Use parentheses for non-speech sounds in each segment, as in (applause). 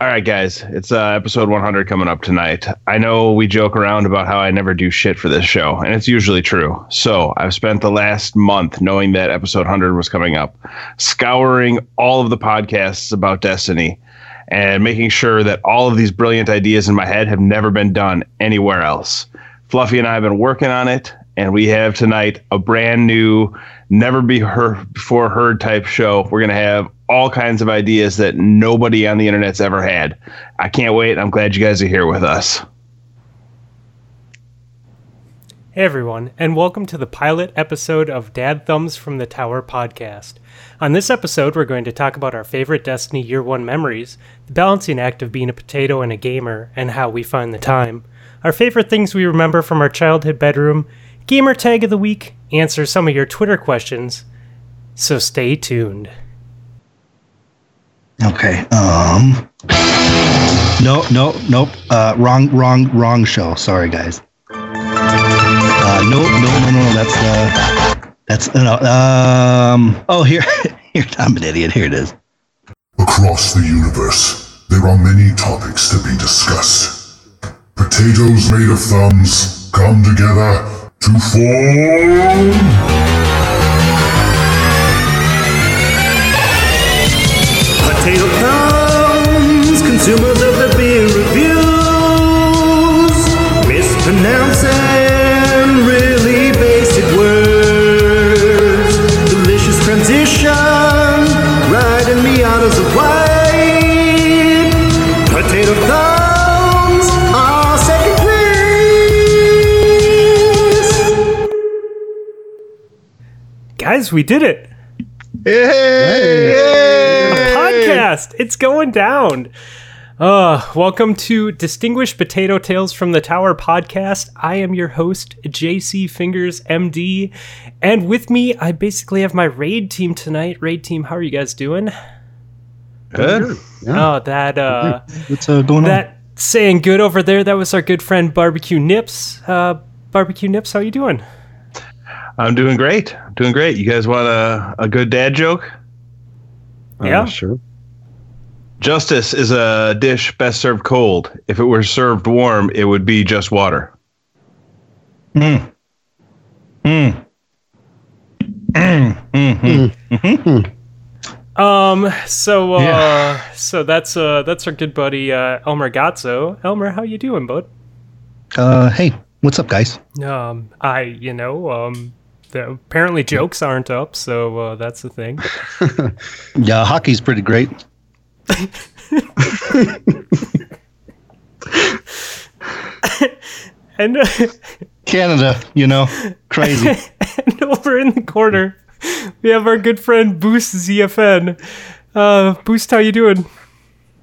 All right, guys, it's uh, episode 100 coming up tonight. I know we joke around about how I never do shit for this show, and it's usually true. So I've spent the last month knowing that episode 100 was coming up, scouring all of the podcasts about Destiny and making sure that all of these brilliant ideas in my head have never been done anywhere else. Fluffy and I have been working on it, and we have tonight a brand new, never be heard before heard type show. We're gonna have all kinds of ideas that nobody on the internet's ever had. I can't wait. I'm glad you guys are here with us. Hey everyone, and welcome to the pilot episode of Dad Thumbs from the Tower podcast. On this episode, we're going to talk about our favorite Destiny Year 1 memories, the balancing act of being a potato and a gamer, and how we find the time, our favorite things we remember from our childhood bedroom, gamer tag of the week, answer some of your Twitter questions. So stay tuned. Okay. Um. No, no, nope. Uh, wrong, wrong, wrong show. Sorry, guys. Uh, no, no, no, no, no. That's uh, that's no. Um. Oh, here, (laughs) here. I'm an idiot. Here it is. Across the universe, there are many topics to be discussed. Potatoes made of thumbs come together to form. Guys, we did it! Hey! A podcast! It's going down! Uh, welcome to Distinguished Potato Tales from the Tower podcast. I am your host, JC Fingers MD, and with me, I basically have my raid team tonight. Raid team, how are you guys doing? Good. Oh, that uh, What's uh, going on? that saying good over there. That was our good friend Barbecue Nips. Uh, Barbecue Nips, how you doing? I'm doing great. I'm doing great. You guys want a, a good dad joke? yeah, Sure. Justice is a dish best served cold. If it were served warm, it would be just water. Mm. Mm. Mm. Mm. Um. So, uh, Yeah. so that's uh, that's our good buddy uh, Elmer Gotzo. Elmer, how you doing, bud? Uh, hey, what's up, guys? Um, I, you know, um, the, apparently jokes aren't up, so uh, that's the thing. (laughs) Yeah, hockey's pretty great. (laughs) And, uh, Canada, you know, (laughs) crazy. and over in the corner, we have our good friend Boost ZFN. Uh, Boost, how you doing?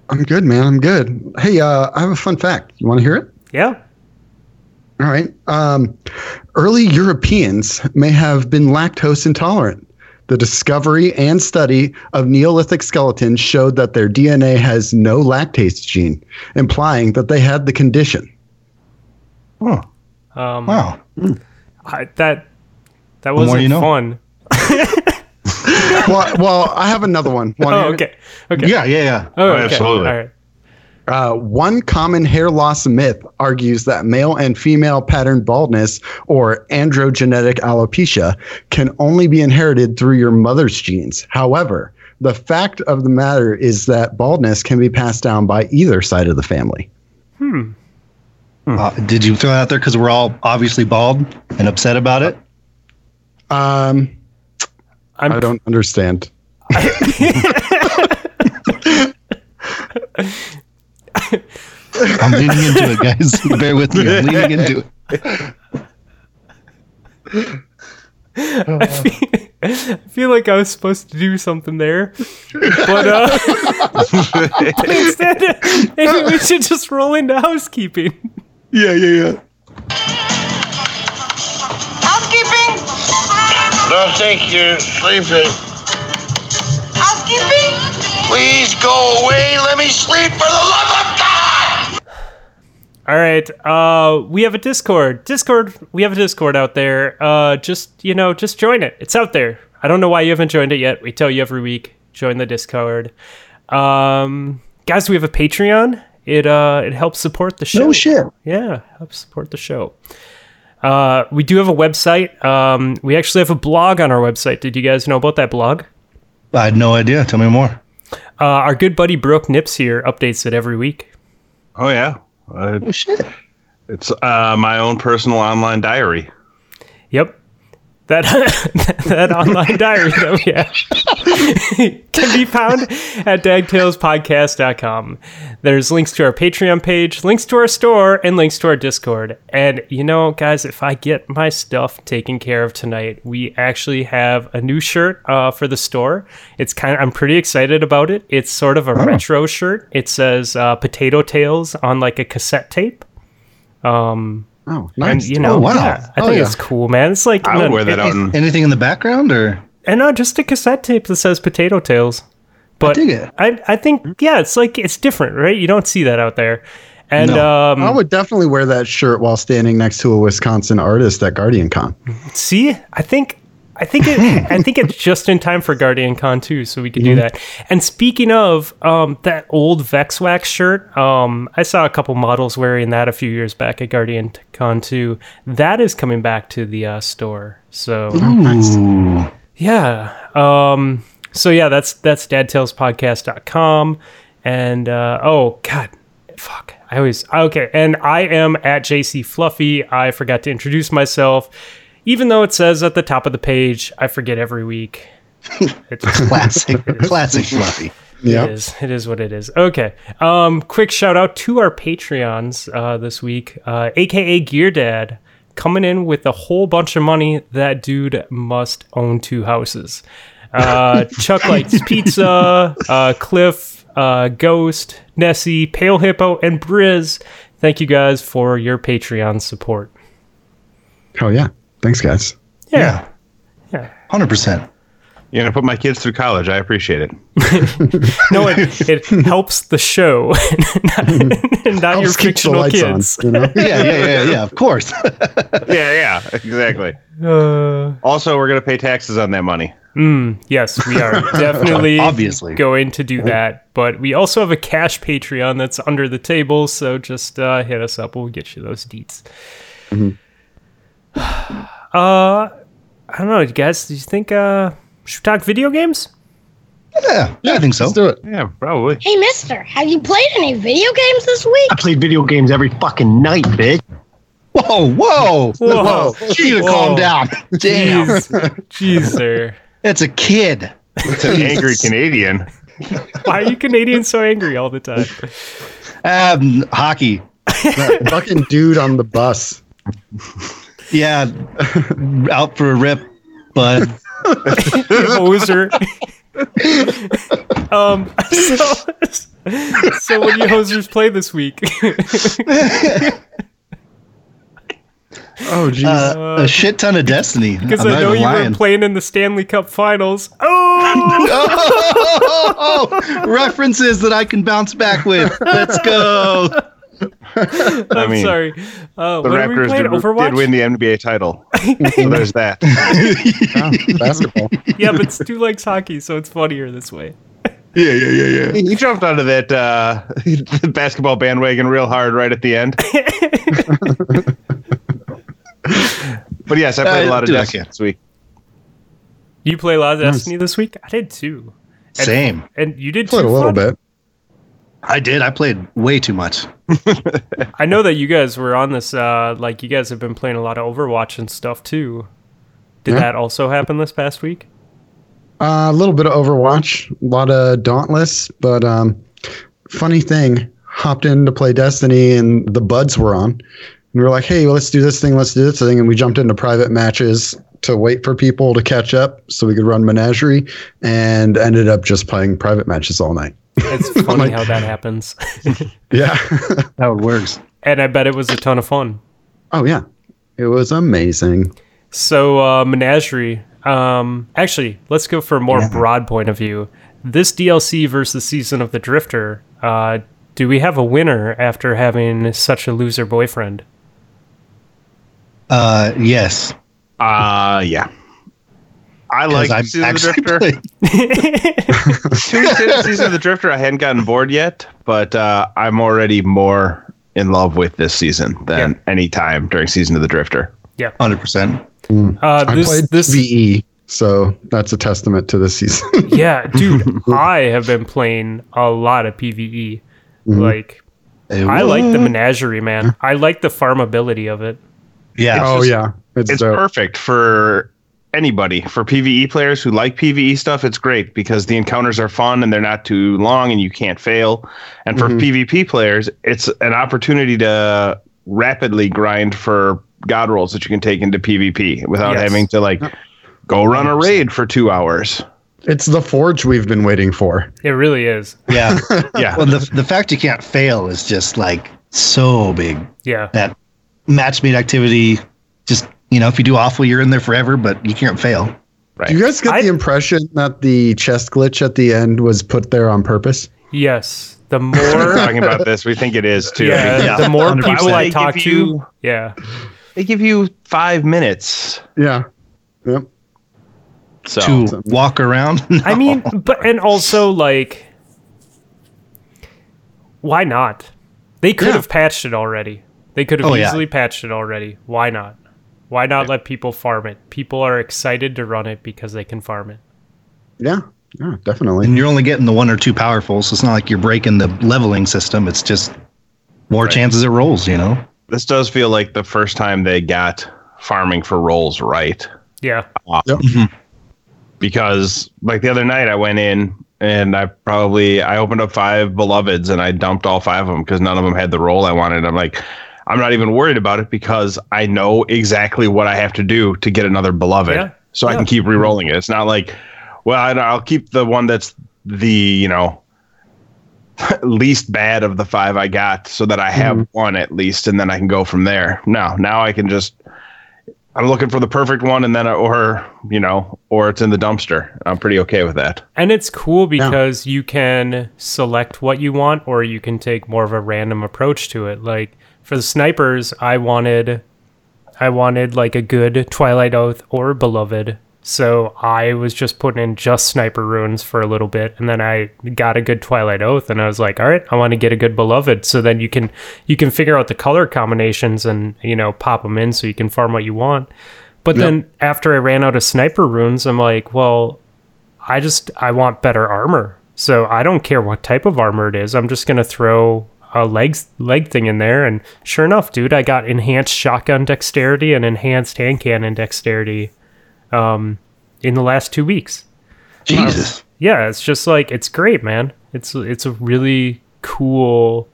I'm good, man. I'm good. Hey, uh, I have a fun fact. You want to hear it? Yeah. All right. Um, early Europeans may have been lactose intolerant. The discovery and study of Neolithic skeletons showed that their DNA has no lactase gene, implying that they had the condition. Oh, Um, wow. I, that that wasn't you know. fun. (laughs) well, well, I have another one. (laughs) Wanna Oh, hear it? okay. Okay. Yeah, yeah, yeah. Oh, okay. absolutely. All right. Uh, one common hair loss myth argues that male and female pattern baldness or androgenetic alopecia can only be inherited through your mother's genes. However, the fact of the matter is that baldness can be passed down by either side of the family. Uh, did you throw that out there because we're all obviously bald and upset about it? Um, I'm I don't understand. (laughs) I'm leaning into it, guys. (laughs) Bear with me. I'm leaning into it. I feel like I was supposed to do something there, but uh, but (laughs) instead, maybe we should just roll into housekeeping. Yeah, yeah, yeah. Housekeeping? Don't think you're sleeping. Housekeeping? Please go away. Let me sleep for the love of God. All right, uh, we have a Discord. Discord, we have a Discord out there. Uh, just you know, just join it. It's out there. I don't know why you haven't joined it yet. We tell you every week. Join the Discord. Um, guys, we have a Patreon. It uh it helps support the show. No shit. Yeah, helps support the show. Uh, we do have a website. Um, we actually have a blog on our website. Did you guys know about that blog? I had no idea. Tell me more. Uh, our good buddy Brooke Nips here updates it every week. Oh yeah, uh, Oh shit. it's uh, my own personal online diary. That (laughs) that online diary though, yeah. (laughs) can be found at dadtalespodcast.com. There's links to our Patreon page, links to our store, and links to our Discord. And you know, guys, if I get my stuff taken care of tonight, we actually have a new shirt uh, for the store. It's kind of I'm pretty excited about it. It's sort of a retro shirt. It says uh, Potato Tales on like a cassette tape. Um, Oh, and nice. you know, Oh, wow. yeah, I Oh, think yeah. it's cool, man. It's like I would no, wear that it- out. In, Anything in the background or? and not just a cassette tape that says potato tales. But dig it. I, I think yeah, it's like it's different, right? You don't see that out there. And No. um I would definitely wear that shirt while standing next to a Wisconsin artist at Guardian Con. see, I think I think it (laughs) I think it's just in time for Guardian Con too, so we could do that. And speaking of um that old Vexwax shirt, um I saw a couple models wearing that a few years back at Guardian Con 2. That is coming back to the uh, store. So Ooh. Yeah. Um so yeah, that's that's dadtalespodcast.com and uh oh god. Fuck. I always okay, and I am at JC Fluffy. I forgot to introduce myself. Even though it says at the top of the page, I forget every week. (laughs) It's Classic. (laughs) Classic Fluffy. Yeah. it is. It is what it is. Okay. Um, quick shout out to our Patreons uh, this week, uh, aka Gear Dad, coming in with a whole bunch of money. That dude must own two houses. Uh, (laughs) Chuck likes pizza. Uh, Cliff, uh, Ghost, Nessie, Pale Hippo, and Briz. Thank you guys for your Patreon support. Oh yeah. Thanks, guys. Yeah. Yeah. Hundred percent. you're gonna put my kids through college. I appreciate it. (laughs) No, it, it helps the show, (laughs) not, not your Helps keep the fictional lights on, kids. you know? (laughs) Yeah, yeah, yeah, yeah. Of course. Yeah, yeah, exactly. Uh, Also, we're gonna pay taxes on that money. Yes, we are definitely Obviously. going to do that. But we also have a cash Patreon that's under the table, so just uh, hit us up. We'll get you those deets. (sighs) (sighs) (sighs) Uh, I don't know, you guys. Do you think uh, should we talk video games? Yeah, yeah, I think so. Let's do it. Yeah, probably. Hey, mister, have you played any video games this week? I played video games every fucking night, bitch. Whoa, whoa, Whoa. You need Whoa. calm down. Damn, Jeez, Jeez, sir. it's a kid. It's an angry Canadian. Why are you Canadians so angry all the time? Um, hockey. (laughs) That fucking dude on the bus. Yeah, out for a rip, but hoser. (laughs) (laughs) um, so, so what do you hosers play this week? (laughs) Oh geez. uh, a shit ton of Destiny. Because I'm I not know you lying. were playing in the Stanley Cup Finals. Oh, oh, references that I can bounce back with. Let's go. I'm mean, sorry. Uh, The what we Raptors did, Overwatch? did win the NBA title. (laughs) so there's that. Oh, basketball. (laughs) yeah, but Stu likes hockey, so it's funnier this way. Yeah, yeah, yeah, yeah. He jumped onto that uh, (laughs) basketball bandwagon real hard right at the end. but yes, I played a Uh, lot of Destiny this week. You play a lot of Destiny this week? I did too. And- Same. And you did Played a little Fun? bit. I did. I played way too much. (laughs) I know that you guys were on this. Uh, like you guys have been playing a lot of Overwatch and stuff too. Did Yeah. that also happen this past week? Uh, a little bit of Overwatch, a lot of Dauntless, but um, funny thing, hopped in to play Destiny and the buds were on. And we were like, hey, let's do this thing, let's do this thing. And we jumped into private matches to wait for people to catch up so we could run Menagerie and ended up just playing private matches all night. It's (laughs) funny how that happens. (laughs) Yeah. (laughs) How it works. and I bet it was a ton of fun. oh, yeah. It was amazing. So uh, Menagerie. Um, actually, let's go for a more broad point of view. This DLC versus Season of the Drifter. Uh, do we have a winner after having such a loser boyfriend? Uh, yes. Uh, yeah. I like I'm Season of the Drifter. playing- (laughs) Two Season of the Drifter, I hadn't gotten bored yet, but uh, I'm already more in love with this season than Yeah. any time during Season of the Drifter. Yeah, Hundred percent. Uh, I this played this VE, so that's a testament to this season. (laughs) yeah, dude, (laughs) I have been playing a lot of PVE. Mm-hmm. Like I like the menagerie, man. I like the farmability of it. Yeah. oh yeah, it's, It's perfect for anybody. For PvE players who like PvE stuff, it's great because the encounters are fun and they're not too long and you can't fail. And for mm-hmm. PvP players, it's an opportunity to rapidly grind for god rolls that you can take into PvP without Yes. having to like go run a raid for two hours. It's the forge we've been waiting for. It really is. Yeah. (laughs) Yeah. well, the the fact you can't fail is just like so big. Yeah. That match made activity, just you know, if you do awful, you're in there forever, but you can't fail. right. Do you guys get I- the impression that the chest glitch at the end was put there on purpose? Yes. The (laughs) We're more talking about this. We think it is too. yeah, Yeah, the more 100%. people I talk to, you- yeah. They give you five minutes. Yeah. Yep. So to walk around. (laughs) I mean, but and also like, why not? They could Yeah. have patched it already. They could have Oh, yeah. easily patched it already. Why not? Why not let people farm it? People are excited to run it because they can farm it. Yeah. Yeah, definitely. and you're only getting the one or two powerful, so it's not like you're breaking the leveling system. It's just more chances it rolls, you know? this does feel like the first time they got farming for rolls right. Yeah. Uh, mm-hmm. because like the other night I went in and I probably I opened up five beloveds and I dumped all five of them because none of them had the roll I wanted. I'm like, I'm not even worried about it because I know exactly what I have to do to get another beloved, Yeah. so I can keep mm-hmm. re-rolling it. It's not like, well, I, I'll keep the one that's the you know (laughs) least bad of the five I got, so that I have mm-hmm. one at least, and then I can go from there. No, now I can just. I'm looking for the perfect one, and then or you know, or it's in the dumpster. I'm pretty okay with that. And it's cool because you can select what you want or you can take more of a random approach to it. Like for the snipers, I wanted I wanted like a good Twilight Oath or Beloved. So I was just putting in just sniper runes for a little bit and then I got a good Twilight Oath and I was like, "All right, I want to get a good Beloved." So then you can you can figure out the color combinations and, you know, pop them in so you can farm what you want. But then after I ran out of sniper runes, I'm like, "Well, I just I want better armor. So I don't care what type of armor it is. I'm just gonna throw a leg leg thing in there, and sure enough, dude, I got enhanced shotgun dexterity and enhanced hand cannon dexterity, um, in the last two weeks. Jesus. Yeah, it's just like it's great, man. It's it's a really cool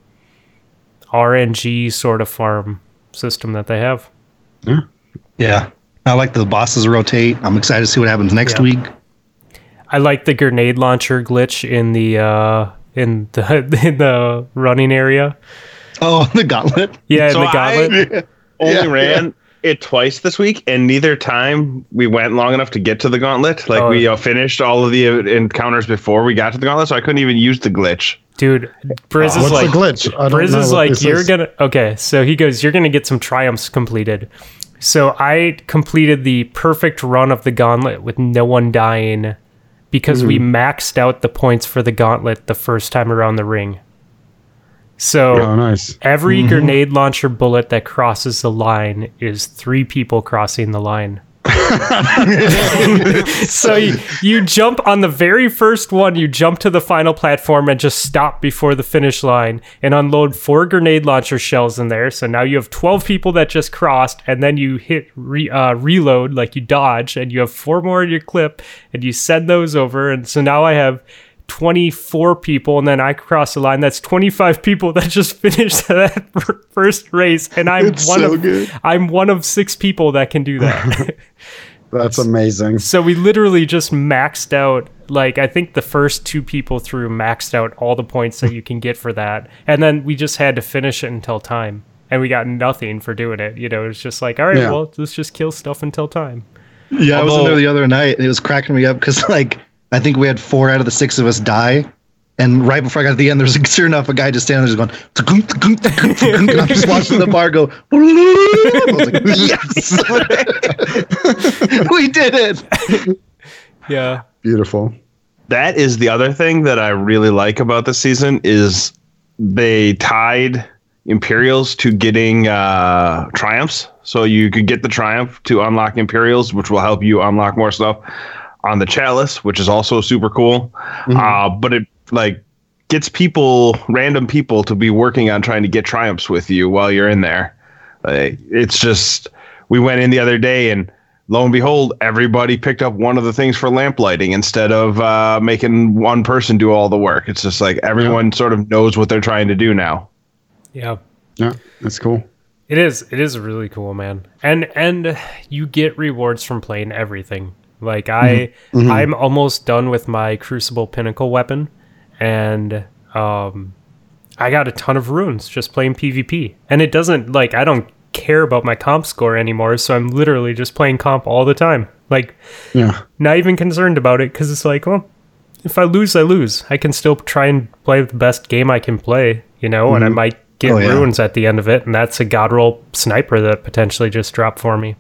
RNG sort of farm system that they have. Yeah. I like the bosses rotate. I'm excited to see what happens next Yeah. week. I like the grenade launcher glitch in the uh in the (laughs) in the running area. Oh, (laughs) the gauntlet. Yeah, in So the gauntlet. I only Yeah, ran it twice this week, and neither time we went long enough to get to the gauntlet. Like Oh. we uh, finished all of the uh, encounters before we got to the gauntlet, so I couldn't even use the glitch. Dude, Briz is What's like the glitch? Briz is like you're is. gonna okay. So he goes, you're gonna get some triumphs completed. So I completed the perfect run of the gauntlet with no one dying because we Mm-hmm. maxed out the points for the gauntlet the first time around the ring. So Oh, nice. every grenade launcher bullet that crosses the line is three people crossing the line. (laughs) so you, you jump on the very first one, you jump to the final platform and just stop before the finish line and unload four grenade launcher shells in there. So now you have 12 people that just crossed, and then you hit re, uh, reload, like you dodge, and you have four more in your clip, and you send those over. And so now I have 24 people, and then I cross the line. That's 25 (laughs) people that just finished (laughs) that first race, and I'm It's one so of good. I'm one of six people that can do that. (laughs) That's amazing. So we literally just maxed out like I think the first two people through maxed out all the points that you can get for that. And then we just had to finish it until time. And we got nothing for doing it. You know, it's just like, all right, Yeah. well, let's just kill stuff until time. Yeah, I was in there the other night and it was cracking me up because like I think we had four out of the six of us die. And right before I got to the end, there's like, sure enough a guy just standing there just going, and I'm just watching the bar go. (laughs) I was like, yes, (laughs) we did it. Yeah. Beautiful. That is the other thing that I really like about this season is they tied Imperials to getting uh, triumphs. So you could get the triumph to unlock Imperials, which will help you unlock more stuff on the chalice, which is also super cool. Uh, but it like gets people, random people, to be working on trying to get triumphs with you while you're in there. Like, it's just we went in the other day and lo and behold, everybody picked up one of the things for lamp lighting instead of uh, making one person do all the work. It's just like everyone sort of knows what they're trying to do now. Yeah. Yeah, that's cool. It is. It is really cool, man. And and you get rewards from playing everything. Like I, Mhm. I'm almost done with my Crucible Pinnacle weapon, and um, I got a ton of runes just playing PvP. And it doesn't like I don't care about my comp score anymore, so I'm literally just playing comp all the time. Like Yeah. not even concerned about it because it's like, well, if I lose, I lose. I can still try and play the best game I can play, you know, and I Mhm. might get Oh, yeah. runes at the end of it, and that's a god roll sniper that potentially just dropped for me.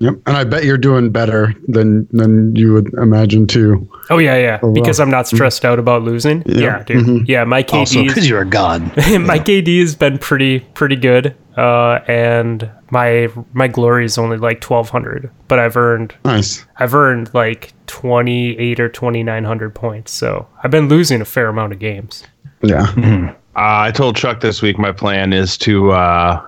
Yep. And I bet you're doing better than than you would imagine too. Oh yeah, yeah, Oh, wow. because I'm not stressed out about losing. Yeah. Yeah, dude. Mhm. Yeah, my KD. Also, because you're a god. (laughs) my KD has been pretty pretty good, uh, and my my glory is only like 1200, but I've earned Nice. I've earned like 28 or 2900 points, so I've been losing a fair amount of games. Yeah. Uh, I told Chuck this week my plan is to uh,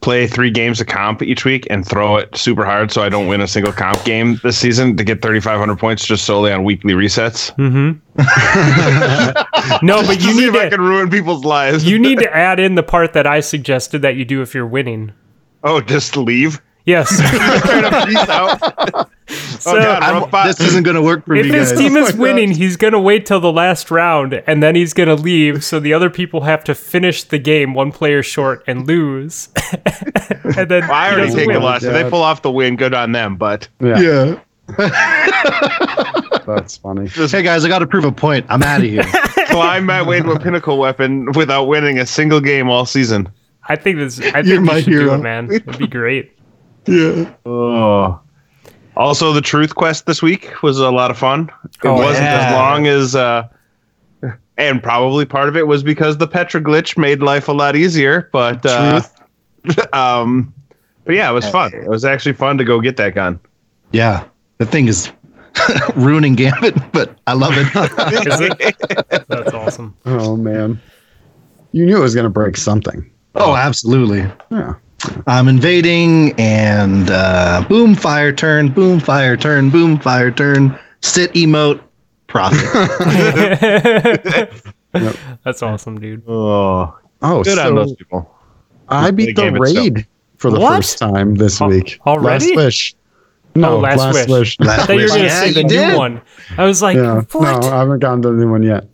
play three games of comp each week and throw it super hard so I don't win a single comp game this season to get 3,500 points just solely on weekly resets. Mm-hmm. no, but you To (laughs) see need if I can ruin people's lives. you need to (laughs) add in the part that I suggested that you do if you're winning. Oh, just leave? Yes. (laughs) Trying to peace out. So oh, God, I'm- rough bot. this isn't going to work for if me, his guys. team Oh is my winning, God. he's gonna wait till the last round, and then he's gonna leave. So the other people have to finish the game one player short and lose. (laughs) and then Well, I already take the win. loss. If they pull off the win, good on them. But Yeah. (laughs) That's funny. Hey guys, I got to prove a point. I'm out of here. climb my way to a pinnacle weapon without winning a single game all season. I think this. I You're think my you should do hero. it, man. It'd be great. Yeah. Oh. Also, the truth quest this week was a lot of fun. It Oh, wasn't yeah. as long as, uh, and probably part of it was because the Petra glitch made life a lot easier. But, uh, (laughs) um, but yeah, it was fun. It was actually fun to go get that gun. yeah, the thing is (laughs) ruining Gambit, but I love it. (laughs) Is it? That's awesome. Oh man. You knew it was gonna break something. oh, absolutely. Yeah. I'm invading and uh, boom, fire turn, boom, fire turn, boom, fire turn, sit emote, profit. (laughs) (laughs) That's awesome, dude. Oh, Oh, good so on those people. I beat the game itself. raid for the What? first time this Al- week. already? Last wish. No, Oh, Last Wish. I Last thought you were wish. gonna Yeah, say the you new did. one. I was like, Yeah. what? No, I haven't gotten to the new one yet.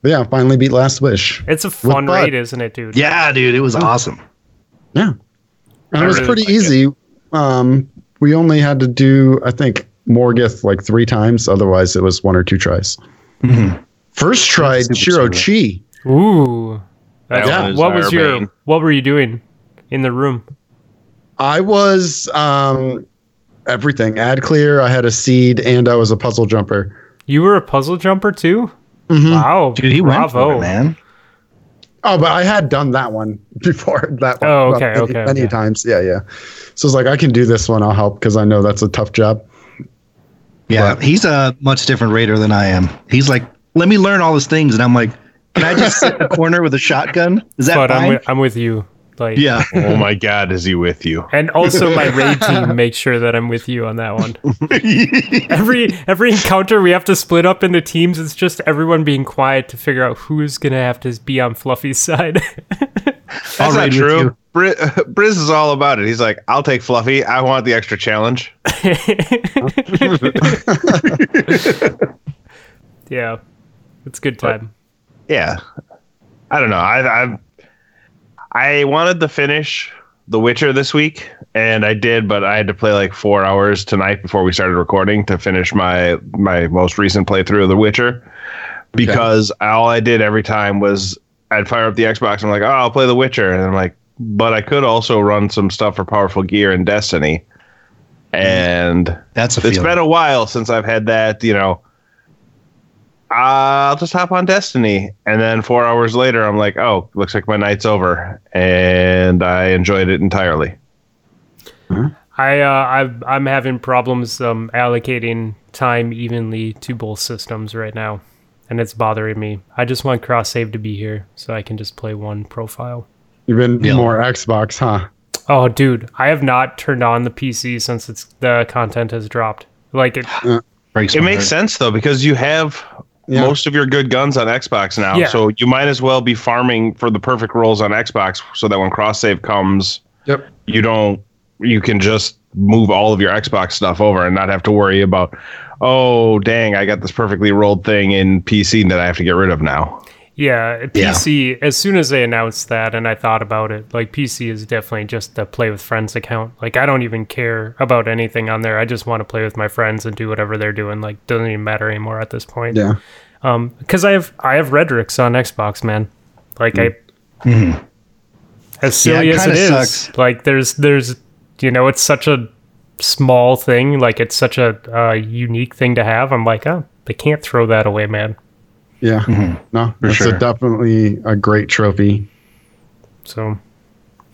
But yeah, finally beat Last Wish. it's a fun raid, isn't it, dude? Yeah, dude, it was awesome. Yeah. And it was really pretty like it. easy. Um, we only had to do, I think, Morgeth like three times. Otherwise, it was one or two tries. Mhm. First tried Super Shuro. Chi. Ooh. That That's- was what was your? main. What were you doing in the room? I was um, everything. Ad clear. I had a seed, and I was a puzzle jumper. You were a puzzle jumper too. Mhm. Wow, Dude, he went bravo, for it, man. Oh, but I had done that one (laughs) before. That one. Oh, okay, many, okay, Many okay. times. Yeah, yeah. So it's like I can do this one. I'll help because I know that's a tough job. Yeah, he's a much different raider than I am. He's like, let me learn all these things, and I'm like, can I just sit in a corner with a shotgun? Is that But I'm with, I'm with you. Like, yeah, (laughs) Oh my God, is he with you? And also, my (laughs) raid team makes sure that I'm with you on that one. (laughs) every every encounter, we have to split up into teams. It's just everyone being quiet to figure out who's gonna have to be on Fluffy's side. That's I'll not true. you. Bri- Briz is all about it. He's like, I'll take Fluffy. I want the extra challenge. yeah, it's a good time. Yeah, I don't know. I I I wanted to finish The Witcher this week, and I did, but I had to play like four hours tonight before we started recording to finish my my most recent playthrough of The Witcher. Because all I did every time was I'd fire up the Xbox. And I'm like, oh, I'll play The Witcher, and I'm like, but I could also run some stuff for Powerful Gear and Destiny. Mm. and That's a it's feeling. been a while since I've had that. You know, I'll just hop on Destiny, and then four hours later, I'm like, oh, looks like my night's over, and I enjoyed it entirely. I uh, I've, I'm having problems um, allocating time evenly to both systems right now, and it's bothering me. I just want cross save to be here so I can just play one profile. You've been Yeah. more Xbox, huh? Oh, dude, I have not turned on the PC since it's the content has dropped. Like it, Breaks It makes sense though because you have Yeah. most of your good guns on Xbox now, Yeah. so you might as well be farming for the perfect rolls on Xbox, so that when cross save comes, Yep. you don't you can just move all of your Xbox stuff over and not have to worry about oh dang I got this perfectly rolled thing in PC that I have to get rid of now. Yeah, Yeah. PC. As soon as they announced that, and I thought about it, like PC is definitely just the play with friends account. Like I don't even care about anything on there. I just want to play with my friends and do whatever they're doing. Like doesn't even matter anymore at this point. Yeah. Um, because I have I have Redrix on Xbox, man. Like I, as silly it as it is, sucks. like there's there's you know it's such a small thing. Like it's such a uh, unique thing to have. I'm like, oh, they can't throw that away, man. Yeah. No, that's sure. a, definitely a great trophy. So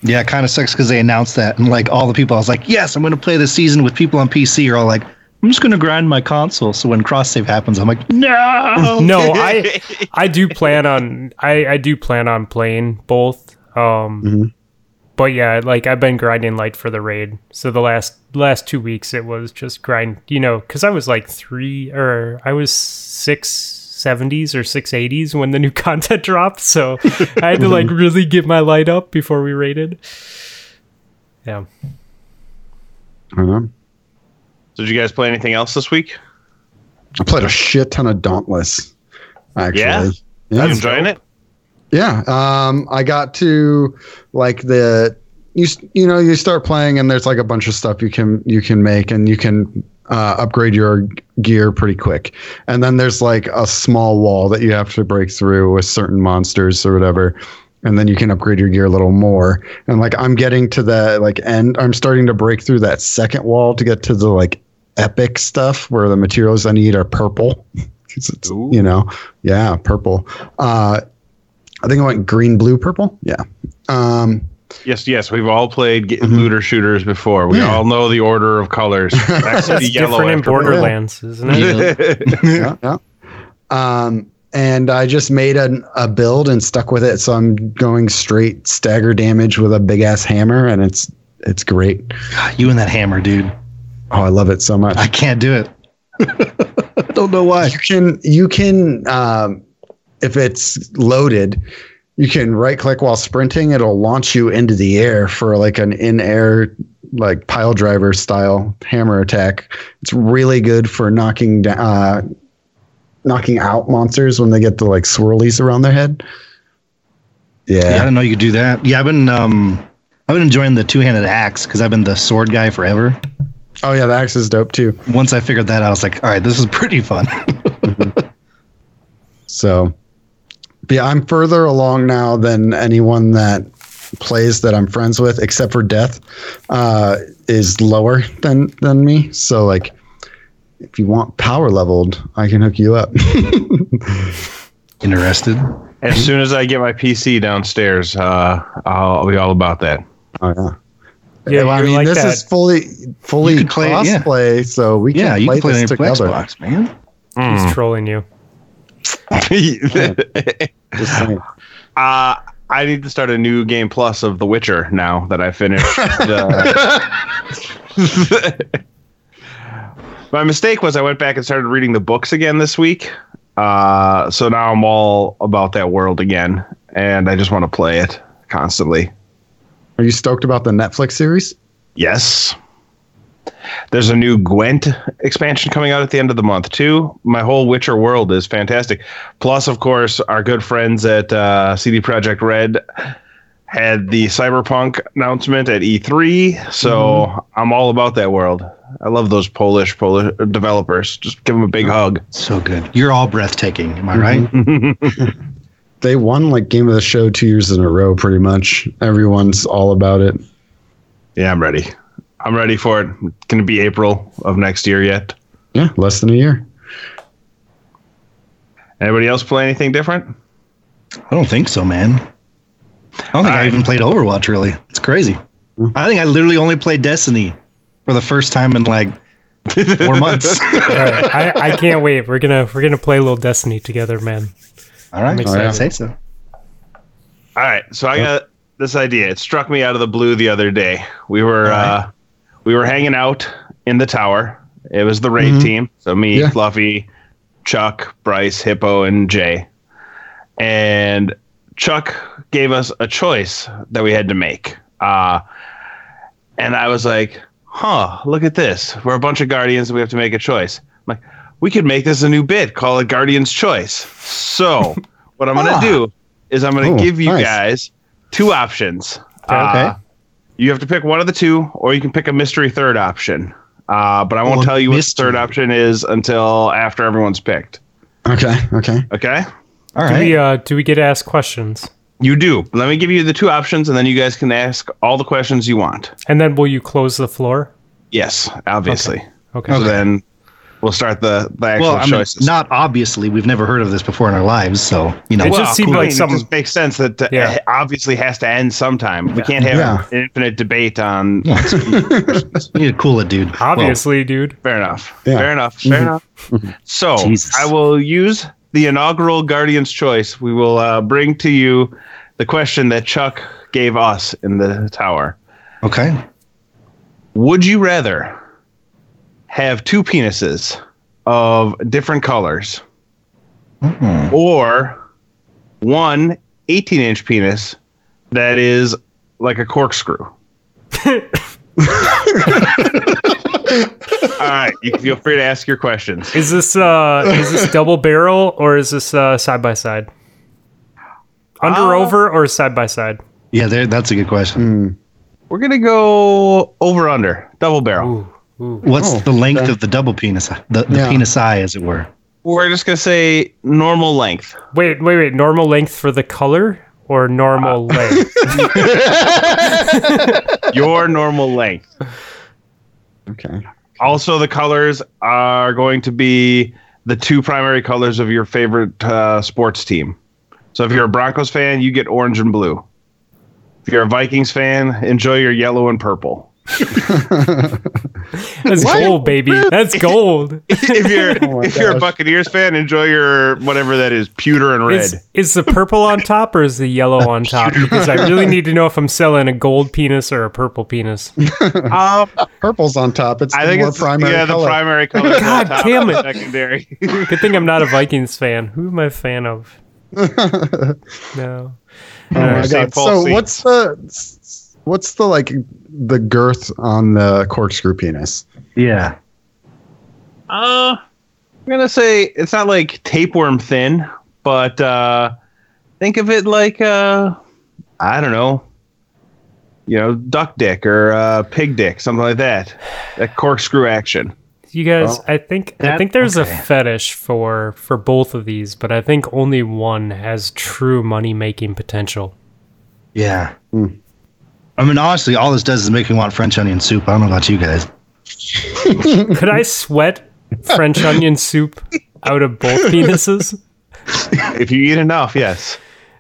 Yeah, it kind of sucks because they announced that, and like all the people, I was like, yes, I'm going to play this season with people on PC. Are all like, I'm just going to grind my console. So when cross save happens, I'm like, no. (laughs) no, I (laughs) I do plan on I I do plan on playing both. Um, but yeah, like I've been grinding light for the raid. So the last last two weeks it was just grind. You know, because I was like three or I was six. 70s or 680s when the new (laughs) content dropped so i had to like really get my light up before we rated. yeah I don't know. Did you guys play anything else this week? I played a shit ton of Dauntless. Actually. Yeah? Yeah. Are you enjoying it? Yeah, um, I got to like the you you know you start playing and there's like a bunch of stuff you can you can make and you can uh, upgrade your gear pretty quick. And then there's like a small wall that you have to break through with certain monsters or whatever. And then you can upgrade your gear a little more. And like I'm getting to the like end. I'm starting to break through that second wall to get to the like epic stuff where the materials I need are purple. (laughs) it's, you know, yeah, purple. Uh, I think I went green, blue, purple. Yeah. Um, Yes, yes. We've all played ge- looter shooters before. We Yeah. all know the order of colors. (laughs) Next that's yellow different in after borderlands isn't it (laughs) yeah, yeah. Um, and I just made an, a build and stuck with it. So I'm going straight stagger damage with a big ass hammer, and it's it's great. you and that hammer, dude. Oh, I love it so much. I can't do it. I (laughs) don't know why. you can you can um, if it's loaded you can right click while sprinting it'll launch you into the air for like an in air like pile driver style hammer attack it's really good for knocking down uh, knocking out monsters when they get the like swirlies around their head Yeah, I yeah, didn't know you could do that. Yeah, I've been um, I've been enjoying the two handed axe because I've been the sword guy forever. oh yeah the axe is dope too Once I figured that out, I was like, all right, this is pretty fun. (laughs) So, but yeah, I'm further along now than anyone that plays that I'm friends with, except for Death, uh, is lower than than me. So, like, if you want power leveled, I can hook you up. (laughs) Interested? As soon as I get my PC downstairs, uh, I'll be all about that. oh yeah. yeah Well, I mean, like this that. is fully fully You play it, yeah. so we can Yeah, you play can play this on your together. Xbox, man. he's trolling you (laughs) Just saying. Uh, I need to start a new game plus of The Witcher now that I finished. (laughs) uh, (laughs) my mistake was I went back and started reading the books again this week. Uh, so now I'm all about that world again, and I just want to play it constantly. Are you stoked about the Netflix series? Yes. There's a new Gwent expansion coming out at the end of the month too. My whole Witcher world is fantastic. Plus, of course, our good friends at uh, CD Projekt Red had the Cyberpunk announcement at E3, so I'm all about that world. I love those Polish Polish developers. Just give them a big hug. So good. You're all breathtaking. Am I right? (laughs) They won like game of the show two years in a row, pretty much. Everyone's all about it. Yeah, I'm ready. I'm ready for it. It's gonna be April of next year yet. Yeah, less than a year. Anybody else play anything different? I don't think so, man. I don't think I Alright. even played Overwatch really. It's crazy. I think I literally only played Destiny for the first time in like four (laughs) months. All right, I, I can't wait. We're gonna we're gonna play a little Destiny together, man. All right, I'm I'd say so. All right, so I got this idea. It struck me out of the blue the other day. We were uh, we were hanging out in the tower. It was the raid team, so me, Yeah. Fluffy, Chuck, Bryce, Hippo, and Jay. And Chuck gave us a choice that we had to make. Uh, and I was like, "Huh, look at this. We're a bunch of guardians, and we have to make a choice." I'm like, we could make this a new bit, call it Guardian's Choice. So, (laughs) what I'm gonna Ah. do is I'm gonna Oh, give you nice. guys two options. Okay. Uh, you have to pick one of the two, or you can pick a mystery third option. Uh, but I won't Oh, tell you what the third option is until after everyone's picked. Okay. Okay. Okay? All Do we uh do we get asked questions? You do. Let me give you the two options, and then you guys can ask all the questions you want. And then will you close the floor? Yes, obviously. Okay. So then we'll start the, the actual well, I mean, choices. not obviously. We've never heard of this before in our lives, so you know. It well, just seemed I like mean, some- it just makes sense that uh, Yeah. obviously has to end sometime. We can't have Yeah. an infinite debate on. (laughs) you need to cool it, dude. Obviously, dude. Fair enough. Yeah. Fair enough. Fair enough. (laughs) So Jesus. I will use the inaugural Guardian's Choice. We will uh, bring to you the question that Chuck gave us in the tower. Okay. Would you rather have two penises of different colors Mm-mm. or one 18 inch penis that is like a corkscrew? (laughs) All right, you can feel free to ask your questions. Is this uh is this double barrel or is this uh side by side? Under Uh, over or side by side? Yeah, that's a good question. We're gonna go over under double barrel. Ooh, ooh. What's Oh, the length okay. of the double penis? The, the Yeah. penis eye, as it were. We're just gonna say normal length. Wait, wait, wait. Normal length for the color or normal length? (laughs) Your normal length. Okay. Also, the colors are going to be the two primary colors of your favorite uh, sports team. So if you're a Broncos fan, you get orange and blue. If you're a Vikings fan, enjoy your yellow and purple. (laughs) That's gold, baby. That's (laughs) gold. If you're (laughs) Oh my if you're a. Buccaneers fan, enjoy your whatever that is, pewter and red. Is, is the purple on top or is the yellow on top? Because I really need to know if I'm selling a gold penis or a purple penis. um, Purple's on top. It's I the think more it's primary yeah, color. the primary color. is on God top, damn it. Secondary. Good thing I'm not a Vikings fan. Who am I a fan of? No. Oh my god! Paul So Saints. what's the what's the like the girth on the corkscrew penis? Yeah. Uh, I'm gonna say it's not like tapeworm thin, but uh, think of it like uh, I don't know, you know, duck dick or uh, pig dick, something like that. That corkscrew action. You guys, Well, I think I think there's okay. a fetish for for both of these, but I think only one has true money making potential. Yeah. Hmm. I mean, honestly, all this does is make me want French onion soup. I don't know about you guys. (laughs) Could I sweat French onion soup out of both (laughs) penises? If you eat enough, yes.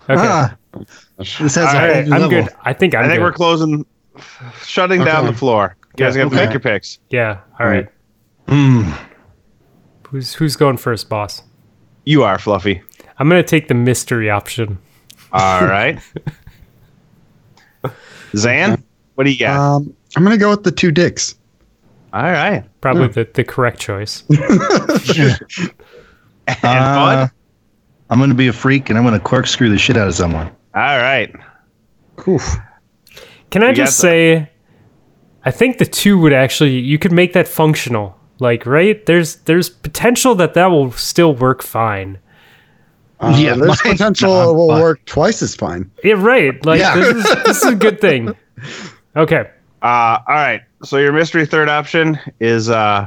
Okay. Ah, this has a right, whole new I'm level. good. I think I'm I think good. we're closing, shutting down the floor. You guys Yeah, have to okay. make your picks. yeah. All right. Mm. Who's who's going first, boss? You are Fluffy. I'm gonna take the mystery option. All right. (laughs) Zan, what do you got? Um, I'm gonna go with the two dicks. All right. Probably the, the correct choice. (laughs) (laughs) And Uh, Bud. I'm going to be a freak and I'm going to corkscrew the shit out of someone. All right. Oof. Can I You got just the- say, I think the two would actually you could make that functional. Like, right? There's there's potential that that will still work fine. Uh, Yeah, there's mine's (laughs) potential not, it will but- work twice as fine. Yeah, right. Like Yeah. this is this is a good thing. (laughs) Okay. Uh, all right. So your mystery third option is uh,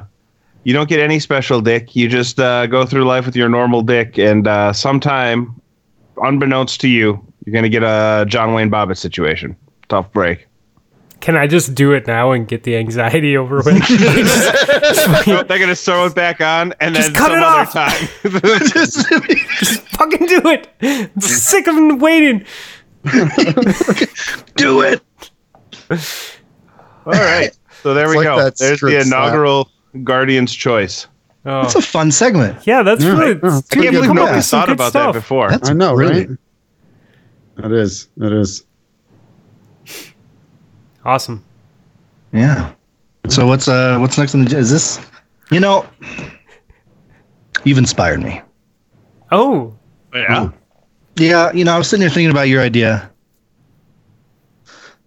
you don't get any special dick. You just uh, go through life with your normal dick, and uh, sometime, unbeknownst to you, you're gonna get a John Wayne Bobbitt situation. Tough break. Can I just do it now and get the anxiety over with? (laughs) They're gonna sew it back on and Just then cut some it other off. time. (laughs) (laughs) just fucking do it. I'm sick of waiting. Do it. All right. So there It's we like go. There's the strict slap. inaugural Guardian's choice. Oh. That's a fun segment. Yeah, that's really. Yeah, dude, can't believe come we up haven't with some thought about stuff. that before. That's I know, brilliant. right? It is. It is. Awesome. Yeah. So what's uh what's next on the is this? You know, you've inspired me. Oh, Yeah. Yeah, you know, I was sitting here thinking about your idea.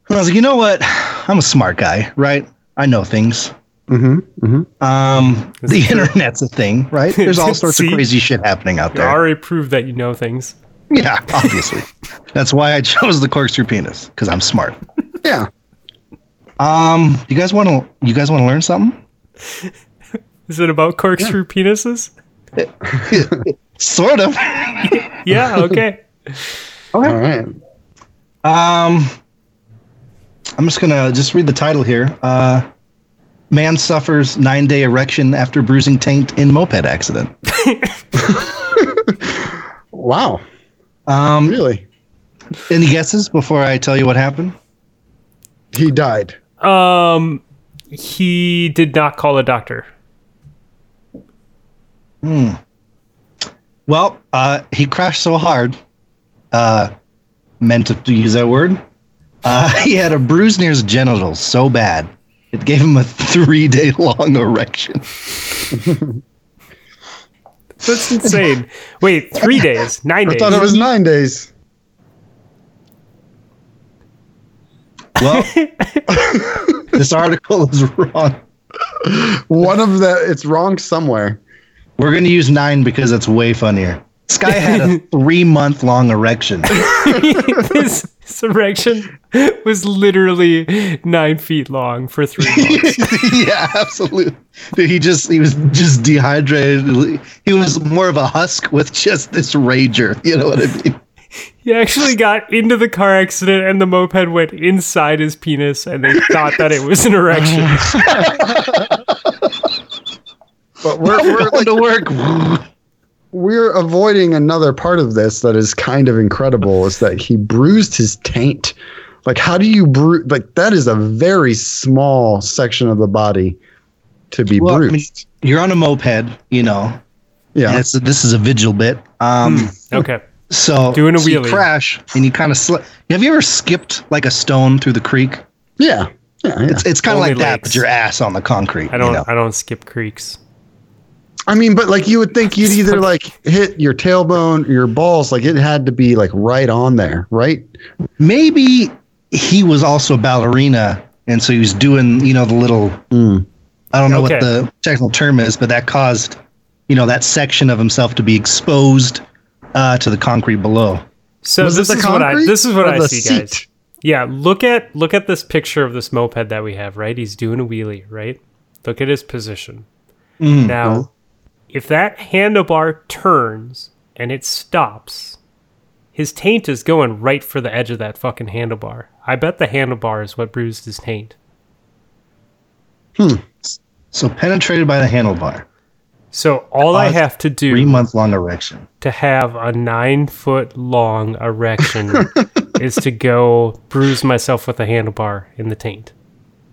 And I was like, you know what? I'm a smart guy, right? I know things. Mm-hmm. Mm-hmm. Um, the internet's a thing, right? There's all (laughs) sorts of crazy shit happening out you there. already proved that you know things. Yeah, obviously. (laughs) That's why I chose the corkscrew penis because I'm smart. Yeah. Um, you guys want to? You guys want to learn something? (laughs) Is it about corkscrew penises? (laughs) Sort of. (laughs) Yeah. Okay. All right. Um, I'm just gonna just read the title here. Uh, man suffers nine day erection after bruising taint in moped accident. Wow. Um, Really? any guesses before I tell you what happened? He died. Um, he did not call a doctor. Hmm. Well, uh, he crashed so hard, uh, meant to, to use that word. Uh, (laughs) he had a bruise near his genitals so bad it gave him a three day long erection. That's insane. Wait, three days, nine I days. I thought it was nine days. Well, (laughs) this article is wrong. One of the. It's wrong somewhere. We're going to use nine because it's way funnier. Sky had a (laughs) three month long erection. (laughs) this, his erection was literally nine feet long for three months. yeah, absolutely. Dude, he just he was just dehydrated. He was more of a husk with just this rager. You know what I mean? He actually got into the car accident and the moped went inside his penis and they thought that it was an erection. (laughs) But we're we're Going to work. we're avoiding another part of this that is kind of incredible is that he bruised his taint. Like, how do you bruise? Like, that is a very small section of the body to be Well, I mean, bruised. you're on a moped, you know. Yeah. this is a vigil bit. Um, Okay. So Doing a so you wheelie. crash and you kind of slip. Have you ever skipped like a stone through the creek? Yeah. Yeah. yeah. It's it's kind of Only like that, but your ass on the concrete. I don't You know? I don't skip creeks. I mean, but like you would think you'd either (laughs) like hit your tailbone, or your balls, like it had to be like right on there, right? Maybe he was also a ballerina, and so he was doing you know the little. Mm. I don't know Okay. what the technical term is, but that caused you know that section of himself to be exposed uh, to the concrete below. So Was this is what I this is what I see, seat? guys. Yeah, look at look at this picture of this moped that we have, right? He's doing a wheelie, right? Look at his position. Mm. Now, if that handlebar turns and it stops, his taint is going right for the edge of that fucking handlebar. I bet the handlebar is what bruised his taint. Hmm. So penetrated by the handlebar, So all I have to do three month long erection. to have a nine foot long erection (laughs) is to go bruise myself with a handlebar in the taint.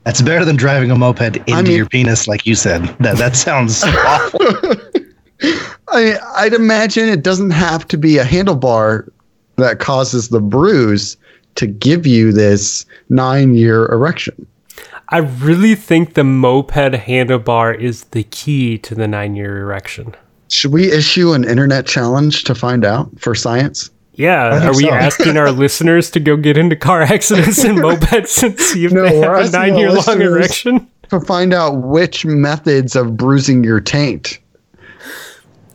That's better than driving a moped into mean- your penis, like you said. That that sounds (laughs) awful. I I'd imagine it doesn't have to be a handlebar that causes the bruise to give you this nine year erection. I really think the moped handlebar is the key to the nine year erection. Should we issue an internet challenge to find out for science? Yeah, are we so. asking our (laughs) listeners to go get into car accidents and (laughs) mopeds and see if No, they have a nine year long erection? To find out which methods of bruising your taint.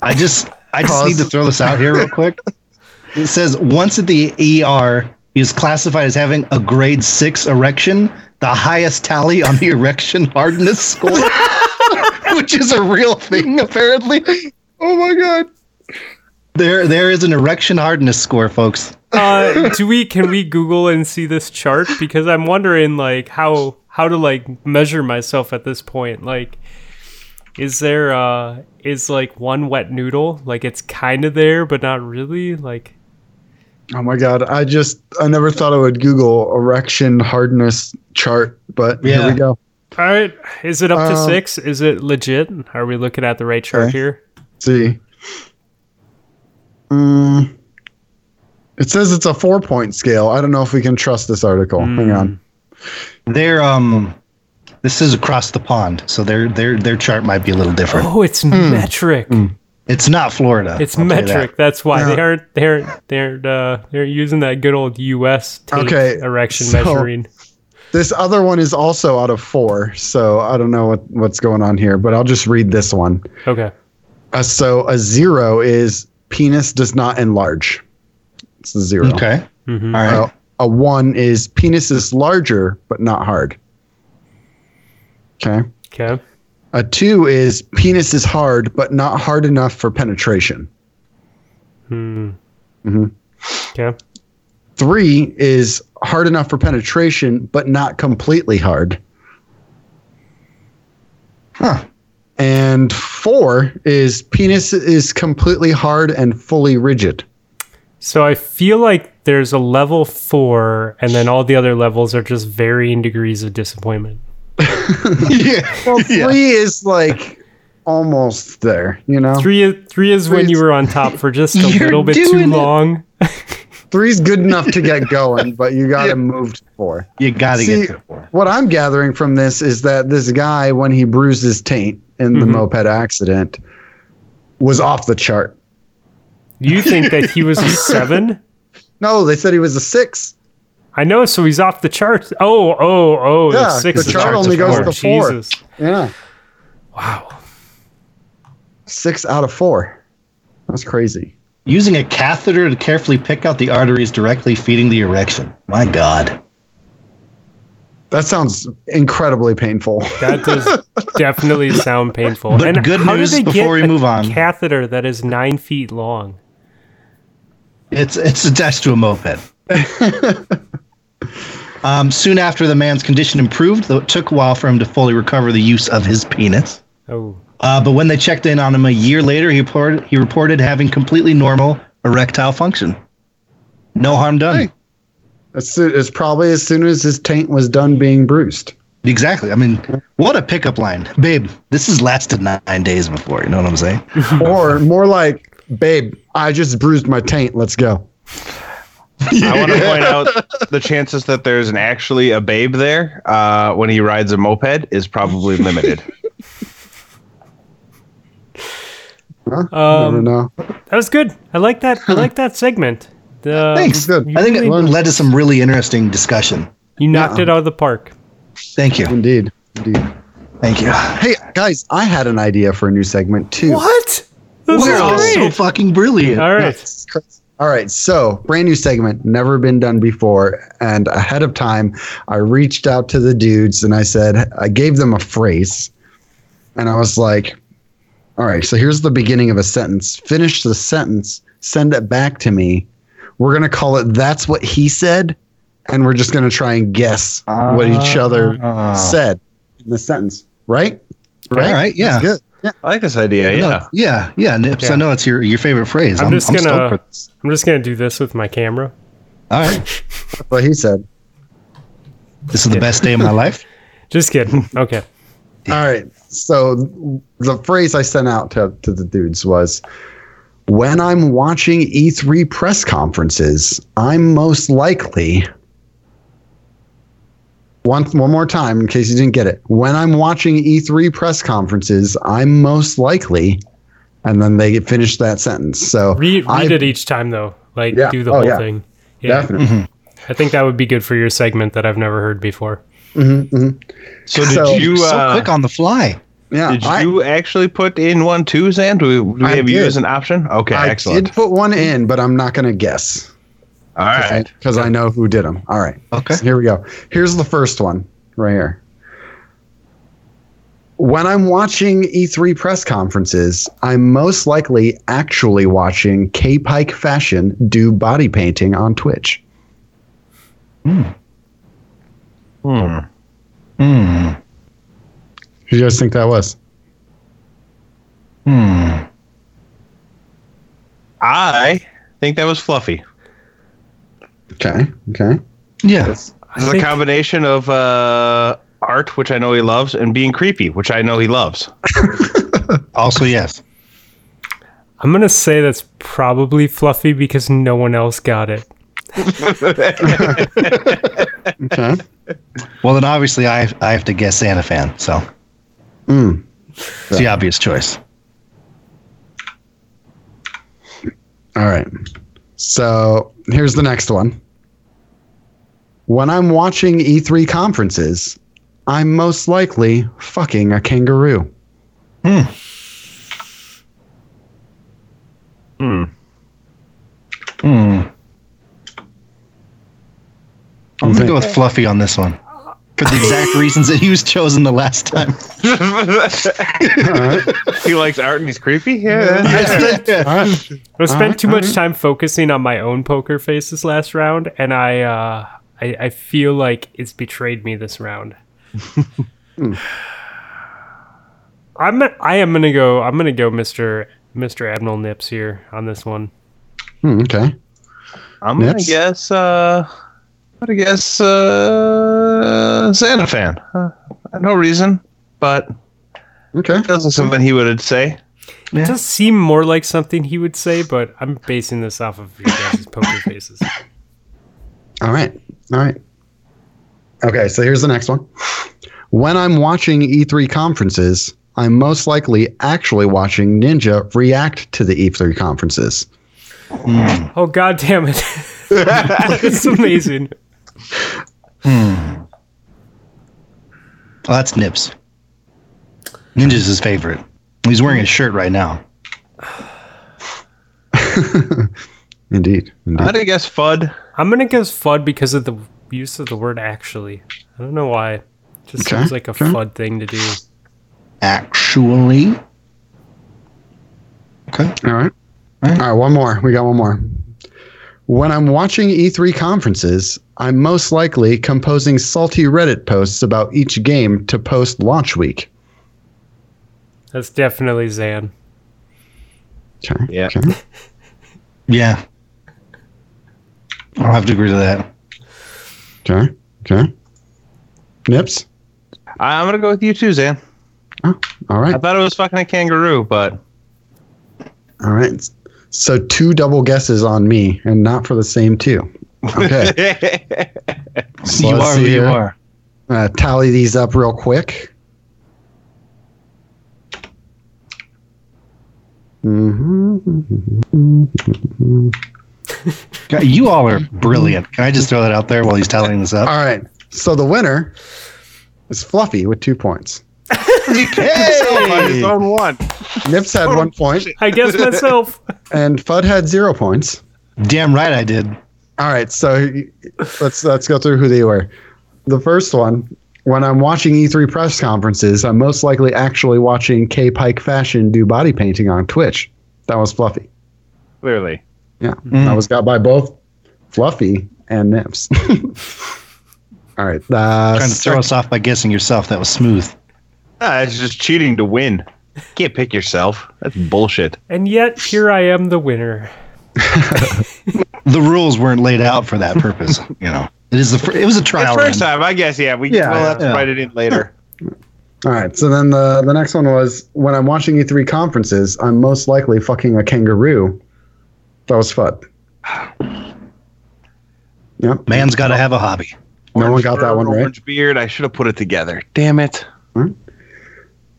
I just I just Pause. need to throw this out here real quick. It says once at the ER, he was classified as having a grade six erection, the highest tally on the erection (laughs) hardness score, (laughs) which is a real thing apparently. Oh my god. There there is an erection hardness score, folks. uh, do we can we Google and see this chart? Because I'm wondering like how how to like measure myself at this point. Like, is there uh is like one wet noodle like it's kind of there but not really like. Oh my god! I just I never thought I would Google erection hardness chart, but here we go. All right, is it up to Um, six? Is it legit? Are we looking at the right chart Okay. here? see. Mm, it says it's a four point scale. I don't know if we can trust this article. Hang on. They're um, this is across the pond, so their their their chart might be a little different. Oh, it's metric. It's not Florida. It's I'll metric. that. That's why they aren't They aren't. They're uh, they're using that good old U.S. tape Okay, erection so- measuring. This other one is also out of four, so I don't know what, what's going on here, but I'll just read this one. Okay. Uh, so a zero is penis does not enlarge. It's a zero. Okay. Mhm. All right. Uh, a one is penis is larger but not hard. Okay. Okay. A two is penis is hard but not hard enough for penetration. Hmm. Mhm. Okay. Three is hard enough for penetration but not completely hard. Huh. And four is penis is completely hard and fully rigid. So I feel like there's a level four, and then all the other levels are just varying degrees of disappointment. (laughs) yeah. Well, three is like almost there, you know? Three, is- three is when Three's- you were on top for just (laughs) a little bit too doing it. long. (laughs) Three's good enough to get going, but you got to move to four. You got to get to four. What I'm gathering from this is that this guy, when he bruised his taint in the Mhm. moped accident, was off the chart. You think that he was a seven? No, they said he was a six. I know, so he's off the charts. Oh, oh, oh, Yeah, the six. the is chart off only goes four. to four. Jesus. Yeah, Wow. six out of four. That's crazy. Using a catheter to carefully pick out the arteries directly feeding the erection. My God. That sounds incredibly painful. (laughs) That does definitely sound painful. But good how do news they before we a move on. Catheter that is nine feet long. It's it's attached to a moped. (laughs) um, soon after the man's condition improved, though it took a while for him to fully recover the use of his penis. Oh, Uh, but when they checked in on him a year later, he reported he reported having completely normal erectile function. No harm done. Hey. It's, it's probably as soon as his taint was done being bruised. Exactly. I mean, what a pickup line, babe. This has lasted nine days before. You know what I'm saying? (laughs) or more like, babe, I just bruised my taint. Let's go. I want to (laughs) point out the chances that there's an actually a babe there uh, when he rides a moped is probably limited. (laughs) Huh? Um, Never know. that was good. I like that. I like that segment. The, Thanks. good. I think really- it led to some really interesting discussion. you knocked it out of the park. Thank you. Indeed. Indeed. Thank you. Hey, guys, I had an idea for a new segment too. What? This We're all so fucking brilliant. All right. Yes. All right, so brand new segment, never been done before. And ahead of time, I reached out to the dudes and I said, I gave them a phrase. And I was like, all right, so here's the beginning of a sentence. Finish the sentence, send it back to me. We're going to call it That's What He Said. And we're just going to try and guess what each other Ah. said in the sentence. Right? All right, yeah. Good. Yeah. I like this idea. No, Yeah. yeah, yeah, Nips. Yeah. I know it's your, your favorite phrase. I'm I'm, just I'm gonna- stoked for this. I'm just gonna do this with my camera. All right. That's (laughs) what he said. This is the best day of my life. (laughs) Just kidding. (laughs) Okay. All right. So the phrase I sent out to, to the dudes was when I'm watching E3 press conferences, I'm most likely. One, one more time in case you didn't get it. When I'm watching E3 press conferences, I'm most likely. And then they finish that sentence. So Read, read I- it each time though. Like Yeah. do the Oh, whole yeah. thing. Yeah. Definitely. I think that would be good for your segment that I've never heard before. Mhm, mhm. So did So- you so uh, quick on the fly. Yeah. did I- you actually put in one too, Zan? Do we, do we I have you as an option? Okay, I excellent. I did put one in, but I'm not going to guess. All right. Because I know who did them. All right. Okay. So here we go. Here's the first one right here. When I'm watching E3 press conferences, I'm most likely actually watching K Pike Fashion do body painting on Twitch. Hmm. Hmm. Who do you guys think that was? Hmm. I think that was Fluffy. Okay. Okay. Yeah. This is a combination of uh, art, which I know he loves, and being creepy, which I know he loves. (laughs) Also, yes. I'm gonna say that's probably Fluffy because no one else got it. (laughs) Okay. Well, then obviously I I have to guess Santa fan. So Mm. it's the obvious choice. All right. So here's the next one. When I'm watching E3 conferences, I'm most likely fucking a kangaroo. Hmm. Hmm. Hmm. I'm gonna go with Fluffy on this one for the exact (laughs) reasons that he was chosen the last time. he likes art and he's creepy. Yeah. (laughs) All right. I spent Alright, too much time focusing on my own poker face this last round, and I, uh, I, I feel like it's betrayed me this round. I'm, I am gonna go. I'm gonna go, Mister Mister Admiral Nips here on this one. Hmm, okay. I'm gonna guess. Uh, I'm gonna guess uh, Santa fan. Uh, no reason, but Okay. feels like something he would say. It does seem more like something he would say, but I'm basing this off of your guys' poker faces. All right. All right. Okay, so here's the next one. When I'm watching E3 conferences, I'm most likely actually watching Ninja react to the E3 conferences. Hmm. Oh god damn it! (laughs) it's amazing. Oh, that's Nips. Ninja's his favorite. He's wearing his shirt right now. (laughs) Indeed. Indeed. I'm gonna guess FUD. I'm gonna guess FUD because of the use of the word actually. I don't know why. It just Okay, seems like a okay. FUD thing to do. Actually. Okay. All right. All right. All right, one more. We got one more. When I'm watching E3 conferences, I'm most likely composing salty Reddit posts about each game to post launch week. That's definitely Zan. Okay. Yeah. Okay. (laughs) Yeah. I'll have to agree to that. Okay. Okay. Nips. I- I'm gonna go with you too, Zan. Oh, all right. I thought it was fucking a kangaroo, but All right. So two double guesses on me, and not for the same two. Okay. (laughs) So you let's are see who you are. Uh, tally these up real quick. Mm-hmm. God, You all are brilliant. Can I just throw that out there while he's tallying this up? All right. So the winner is Fluffy with two points. on his own one. Nips had one point, I guess myself. and Fudd had zero points. Damn right I did. All right, so let's let's go through who they were. The first one, when I'm watching E3 press conferences, I'm most likely actually watching K Pike Fashion do body painting on Twitch. That was Fluffy. Clearly. Yeah, Mm. that was got by both Fluffy and Nips. (laughs) All right, uh, Trying to throw us off by guessing yourself. That was smooth. Ah, it's just cheating to win. (laughs) Can't pick yourself. That's bullshit. And yet here I am the winner. (laughs) The rules weren't laid out for that purpose. You know, it is the fir- it was a trial. The trial. first run. time, I guess. Yeah, we Yeah, will have to yeah. write it in later. All right. So then the the next one was when I'm watching E3 conferences, I'm most likely fucking a kangaroo. That was fun. Yep. Man's got to have a hobby. No one got that one right. Orange beard. I should have put it together. Damn it.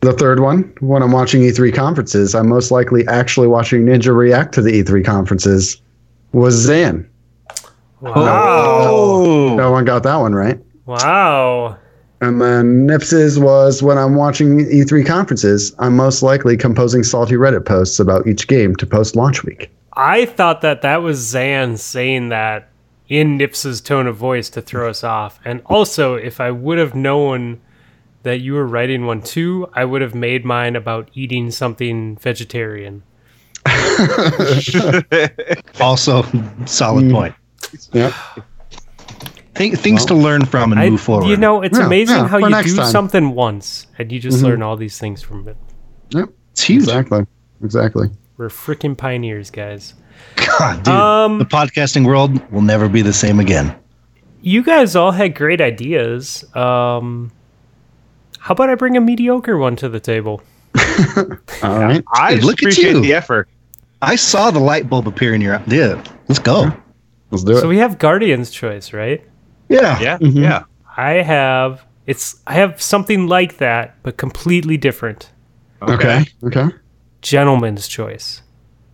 The third one, when I'm watching E3 conferences, I'm most likely actually watching Ninja react to the E3 conferences. Was Zan. Wow. Oh. No one got that one right. Wow. And then Nips's was when I'm watching E3 conferences, I'm most likely composing salty Reddit posts about each game to post launch week. I thought that that was Zan saying that in Nips's tone of voice to throw us off. And also, if I would have known that you were writing one too, I would have made mine about eating something vegetarian. (laughs) Also, solid hmm. point. Yep. Think, things to learn from and I, move forward. you know, it's Yeah, amazing yeah, how you do time. something once and you just mm-hmm. learn all these things from it. Yep. it's huge. Exactly. Exactly. We're freaking pioneers, guys. God, dude, Um, the podcasting world will never be the same again. You guys all had great ideas. Um, how about I bring a mediocre one to the table? (laughs) All right. (laughs) I Dude, look at appreciate you. the effort. I saw the light bulb appear in your. Yeah, let's go. Let's do it. So we have Guardian's Choice, right? Yeah, Yeah, Mm-hmm. yeah. I have it's I have something like that, but completely different. okay. Okay. Gentleman's Choice.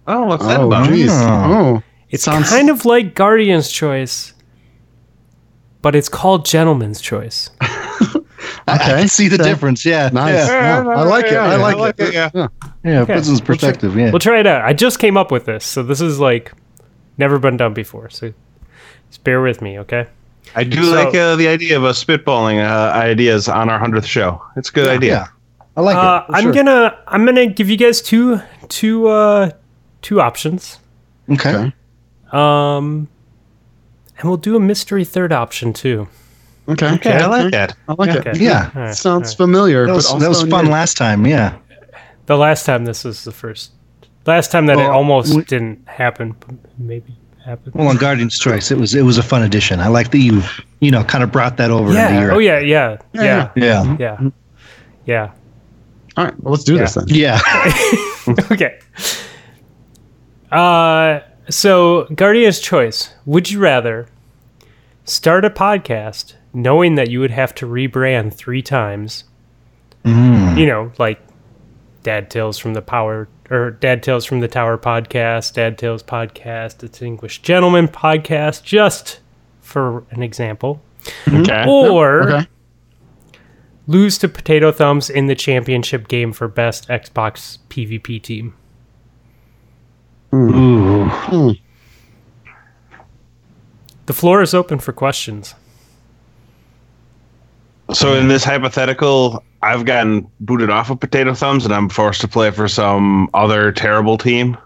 Oh, what's that Oh, about? jeez. Oh. Oh. It's Sounds- kind of like Guardian's Choice, but it's called Gentleman's Choice. (laughs) I, I can see the okay. difference. Yeah, Nice. Yeah, Yeah, I like it. I like it. Yeah. Yeah. yeah, Okay. puts in perspective. Yeah, We'll try it out. I just came up with this, so this is like never been done before. So just bear with me, okay? I do So- like uh, the idea of us spitballing uh, ideas on our hundredth show. It's a good idea. Yeah. I like Uh, it. for I'm sure. gonna I'm gonna give you guys two two uh two options. Okay. Okay. Um, and we'll do a mystery third option too. Okay. Okay, I like that. I like Okay. it. Yeah, All right, Sounds all right. familiar. that was but that was fun new. last time. Yeah, The last time this was the first. Last time that it almost we- didn't happen, maybe happened. well, on Guardian's Choice, it was it was a fun addition. I like that you you know kind of brought that over into yeah. your Oh yeah. Yeah. Yeah. yeah Yeah. Yeah. All right. Well, let's do this then. yeah. (laughs) (laughs) okay. Uh, so Guardian's choice. Would you rather start a podcast knowing that you would have to rebrand three times? You know, like Dad Tales from the Power or Dad Tales from the Tower podcast, Dad Tales podcast, Distinguished Gentleman podcast, just for an example. Okay. Or Okay. Lose to Potato Thumbs in the championship game for best Xbox PvP team. Ooh. The floor is open for questions. So in this hypothetical, I've gotten booted off of Potato Thumbs, and I'm forced to play for some other terrible team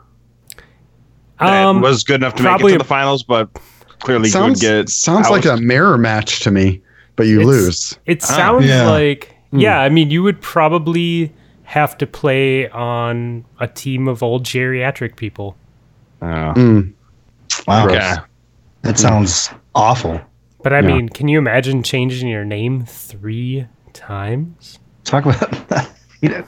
that Um, was good enough to make it to the finals, but clearly Sounds, would get sounds like a mirror match to me, but you It's- lose. It ah, sounds yeah. like hmm. yeah. I mean, you would probably have to play on a team of old geriatric people. Oh. Mm. Wow, Okay. that sounds awful. But I Yeah. mean, can you imagine changing your name three times? Talk about (laughs) that. You know,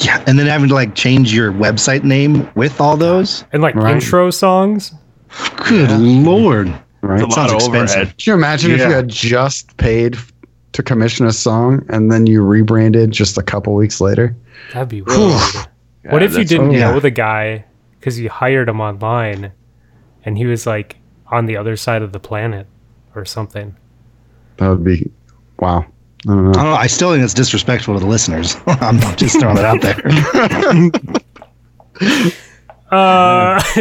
yeah, and then having to like change your website name with all those. And like Right. intro songs? Good lord, Right. It's a lot sounds of expensive. overhead. Can you imagine if you had just paid to commission a song and then you rebranded just a couple weeks later? That'd be weird. what God, if you didn't oh, yeah. know the guy because you hired him online and he was like on the other side of the planet or something? That would be wow. I don't I don't know. I still think it's disrespectful to the listeners. (laughs) I'm just throwing it out there. (laughs) (laughs) Uh, (laughs) do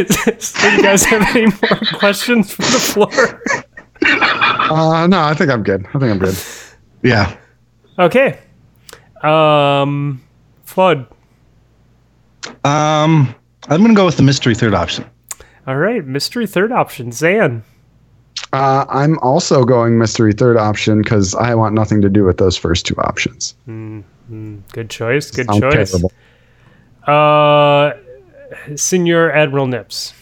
you guys have any more questions from the floor? Uh, no, I think I'm good. I think I'm good. Yeah. Okay. Um, Flood. Um, I'm gonna go with the mystery third option. All right, mystery third option, Zan. Uh, I'm also going mystery third option because I want nothing to do with those first two options. Good choice. Good Sound choice. terrible. Uh, Senor Admiral Nips.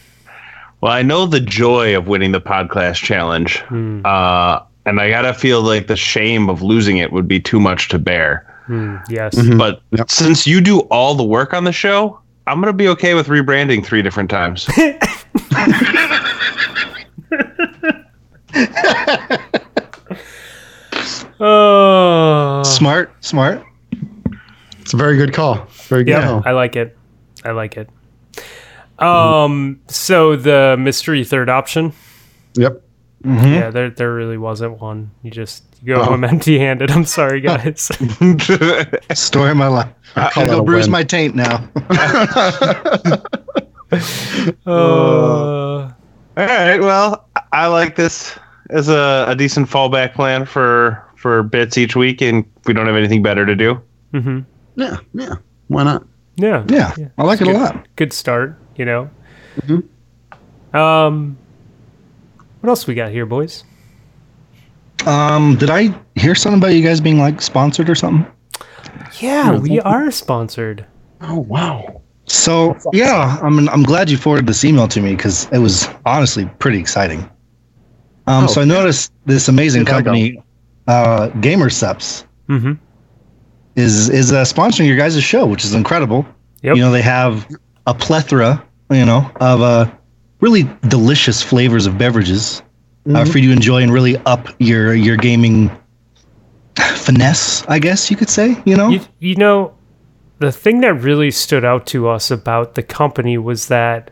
Well, I know the joy of winning the podcast challenge, Hmm. uh, and I gotta feel like the shame of losing it would be too much to bear. Hmm, yes. But Yep. since you do all the work on the show, I'm gonna be okay with rebranding three different times. (laughs) (laughs) Oh, Smart, smart. It's a very good call. Very good yeah, call. I like it. I like it. Um, so the mystery third option. Yep. Yeah, there there really wasn't one. You just you go Oh. home empty-handed. (laughs) I'm sorry, guys. (laughs) Story of my life. I'm call gonna that go bruise win. my taint now. (laughs) uh, All right. Well, I like this as a, a decent fallback plan for for bits each week, and we don't have anything better to do. Mm-hmm. Yeah, yeah. Why not? Yeah. Yeah, I like it a lot. Good start, you know. Mm-hmm. Um, what else we got here, boys? Um, did I hear something about you guys being like sponsored or something? Yeah, we are sponsored. Oh wow. So yeah, I mean, I'm glad you forwarded this email to me because it was honestly pretty exciting. Um, Oh, so I noticed this amazing go? company, uh, GamerSupps, Mm-hmm. is is uh, sponsoring your guys' show, which is incredible. Yep. You know, they have a plethora, you know, of uh, really delicious flavors of beverages uh, Mm-hmm. for you to enjoy and really up your your gaming finesse, I guess you could say. You know, You, you know, the thing that really stood out to us about the company was that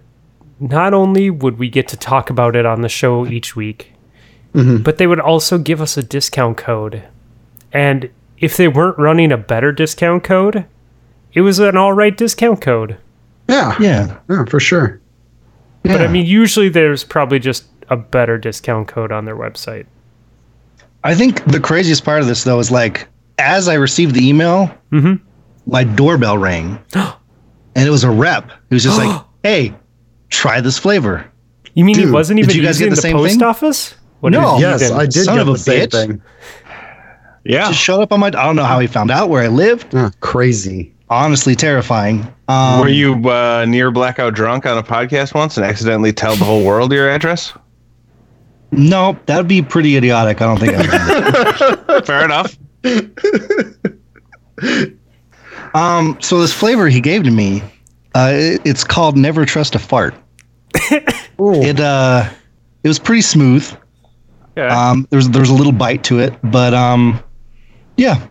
not only would we get to talk about it on the show each week, but they would also give us a discount code. And if they weren't running a better discount code, it was an all right discount code. Yeah. yeah, Yeah, for sure. But I mean, usually there's probably just a better discount code on their website. I think the craziest part of this though is like as I received the email, Mhm. my doorbell rang, (gasps) and it was a rep. It was just like, (gasps) "Hey, try this flavor." You mean he wasn't even did even you guys using get the the, same post thing? office? What No. Yes, I did Son get of a the same bitch. thing. Yeah. Just showed up on my. I don't know how he found out where I lived. Yeah, crazy. Honestly, terrifying. Um, Were you uh, near blackout drunk on a podcast once and accidentally tell the whole world your address? No, that would be pretty idiotic. I don't think. I would. (laughs) Fair enough. um. So this flavor he gave to me, uh, it- it's called Never Trust a Fart. (laughs) It uh, it was pretty smooth. Okay. Um, there's there's a little bite to it, but um, yeah,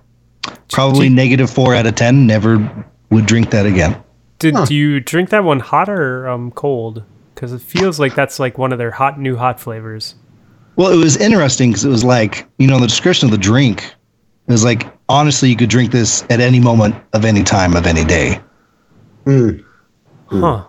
probably negative four out of ten. Never would drink that again. Did do you drink that one hot or um, cold? Because it feels like that's like one of their hot new hot flavors. Well, it was interesting because it was like you know the description of the drink. It was like honestly, you could drink this at any moment of any time of any day. Hmm. Huh.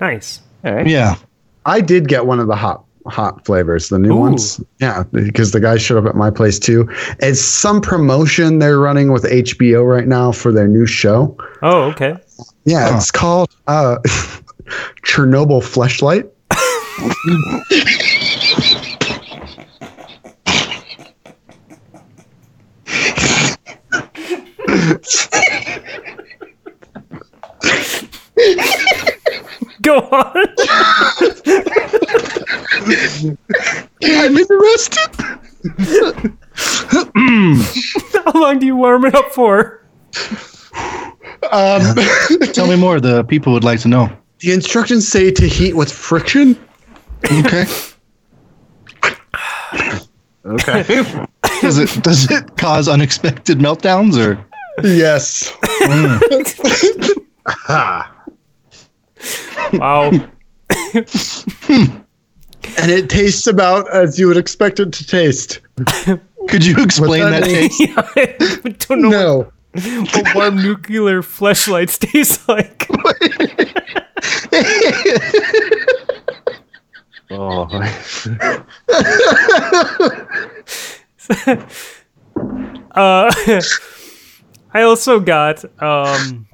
Nice. Yeah, I did get one of the hot hot flavors, the new Ooh. ones. Yeah, because the guy showed up at my place too. It's some promotion they're running with HBO right now for their new show. Oh, okay. Yeah, it's called uh, (laughs) Chernobyl Fleshlight. (laughs) Go on. (laughs) I'm interested. (laughs) How long do you warm it up for? Um, (laughs) Tell me more. The people would like to know. the instructions say to heat with friction. Okay. (sighs) Okay. (laughs) does it does it cause unexpected meltdowns or? Yes. Wow. And it tastes about as you would expect it to taste. (laughs) Could you explain that that taste? (laughs) I don't know No. what warm nuclear fleshlights (laughs) taste like. oh. Uh, I also got um,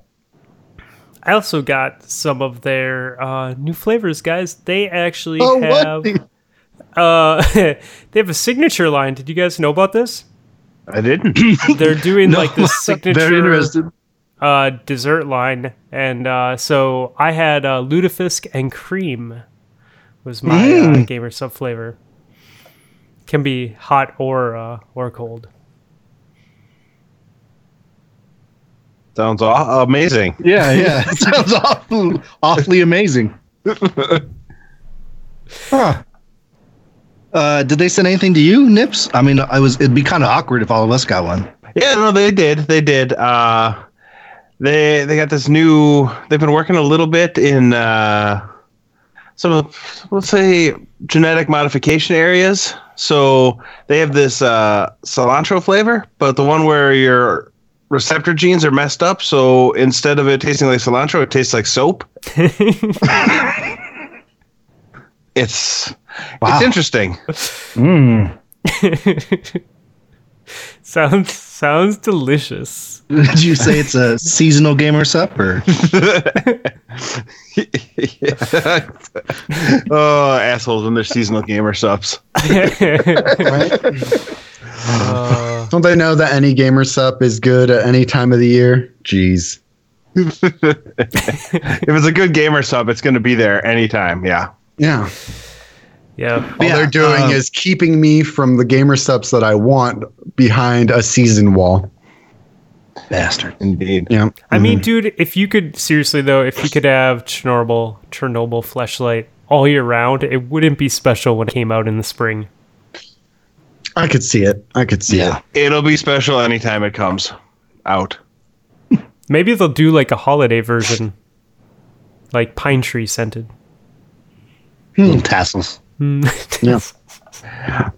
I also got some of their uh, new flavors, guys. They actually Oh, have uh, (laughs) they have a signature line. Did you guys know about this? I didn't. (laughs) They're doing like this (laughs) signature Very interested. uh, dessert line, and uh, so I had uh, lutefisk and cream was my uh, gamer sub flavor. Can be hot or uh, or cold. Sounds aw- amazing. Yeah, yeah. (laughs) (laughs) It sounds awful, awfully amazing. huh. Uh, did they send anything to you, Nips? I mean, I was. It'd be kind of awkward if all of us got one. Yeah, no, they did. They did. Uh, they they got this new. They've been working a little bit in uh, some of let's say genetic modification areas. So they have this uh, cilantro flavor, but the one where your receptor genes are messed up. So instead of it tasting like cilantro, it tastes like soap. (laughs) It's Wow. it's interesting. Mm. (laughs) sounds sounds delicious. Did you say it's a seasonal gamer supper? (laughs) oh, assholes and their seasonal GamerSupps. Uh, Don't they know that any gamer sup is good at any time of the year? Jeez. (laughs) if it's a good gamer sub, it's going to be there anytime. Yeah. Yeah. yeah. All Yeah, they're doing um, is keeping me from the GamerSupps that I want behind a season wall. Bastard. Indeed. Yeah. I mean, dude, if you could seriously though, if you could have Chernobyl, Chernobyl fleshlight all year round, it wouldn't be special when it came out in the spring. I could see it. I could see Yeah. it. It'll be special anytime it comes out. Maybe they'll do like a holiday version, like pine tree scented. Little tassels. Yeah. (laughs)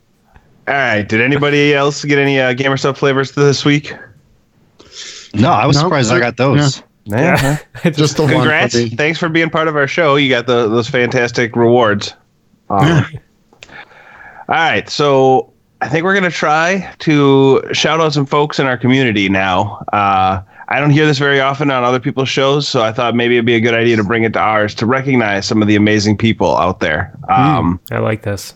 All right. Did anybody else get any uh, gamer stuff flavors this week? No, I was No, surprised I I- got those. Yeah. (laughs) Just the one. Congrats. puppy. Thanks for being part of our show. You got the, those fantastic rewards. Um, all right. So I think we're going to try to shout out some folks in our community now. Uh, I don't hear this very often on other people's shows, so I thought maybe it'd be a good idea to bring it to ours to recognize some of the amazing people out there. Um, I like this.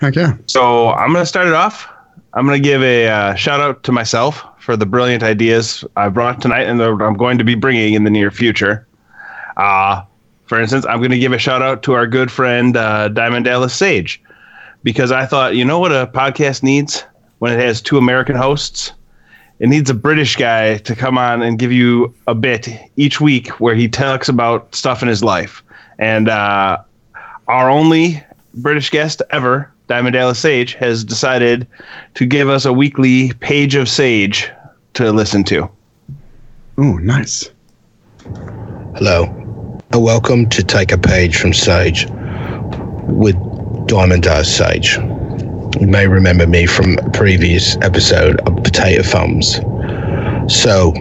Heck yeah. so I'm going to start it off. I'm going to give a uh, shout out to myself for the brilliant ideas I brought tonight and that I'm going to be bringing in the near future. Uh, for instance, I'm going to give a shout out to our good friend uh, Diamond Dallas Sage because I thought, you know what a podcast needs when it has two American hosts? It needs a British guy to come on and give you a bit each week where he talks about stuff in his life. And uh, our only British guest ever, Diamond Dallas Sage, has decided to give us a weekly page of Sage to listen to. Oh, nice. Hello, and welcome to Take a Page from Sage with Diamond Dallas Sage. You may remember me from a previous episode of Potato Thumbs. So,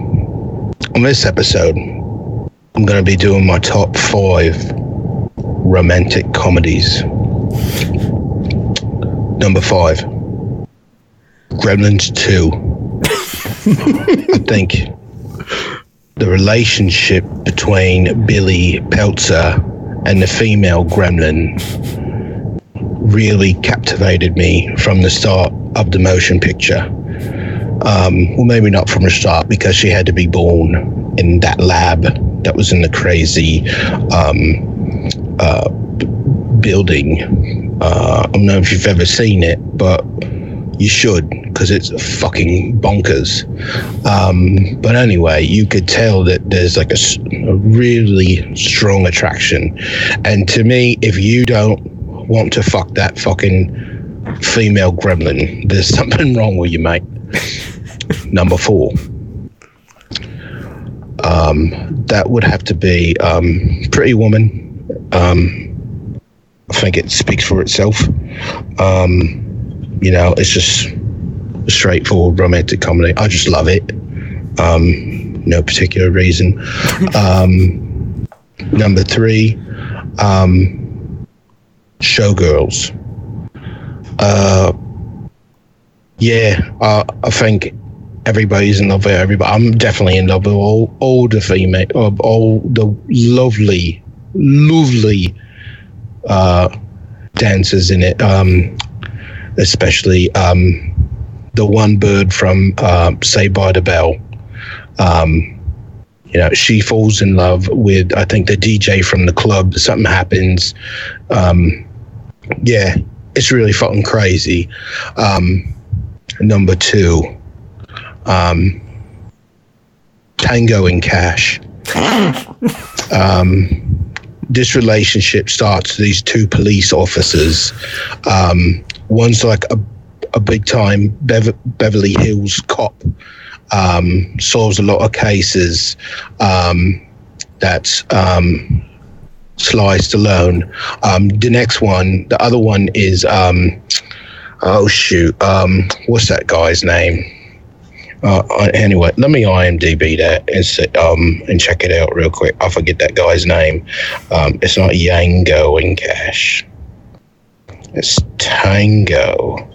on this episode, I'm going to be doing my top five romantic comedies. Number five, Gremlins 2. I think the relationship between Billy Peltzer and the female gremlin really captivated me from the start of the motion picture. Um, well, maybe not from the start because she had to be born in that lab that was in the crazy um, uh, building. Uh, I don't know if you've ever seen it, but you should because it's fucking bonkers. Um, but anyway, you could tell that there's like a really strong attraction. And to me, if you don't want to fuck that fucking female gremlin, there's (laughs) something wrong with you, mate. (laughs) Number four. Um, that would have to be um, Pretty Woman. Um, I think it speaks for itself. Um, you know, it's just straightforward romantic comedy. I just love it. Um, no particular reason. (laughs) Um, number three, um, Showgirls. Uh, yeah, uh, I think everybody's in love with everybody. I'm definitely in love with all, all the female, uh, all the lovely, lovely uh, dancers in it. Um, especially um, the one bird from uh, Saved by the Bell. Um, you know, she falls in love with I think the DJ from the club. Something happens. Um, yeah, it's really fucking crazy. Um, number two, um, Tango and Cash. (laughs) um, this relationship starts these two police officers. Um, one's like a, a big time Bev- Beverly Hills cop, um, solves a lot of cases. Um, that's um, Sly Stallone. Um, the next one, the other one is, um, oh shoot, um, what's that guy's name? Uh, anyway, let me IMDb that and say, um and check it out real quick. I forget that guy's name. Um, it's not Yango and Cash. It's Tango.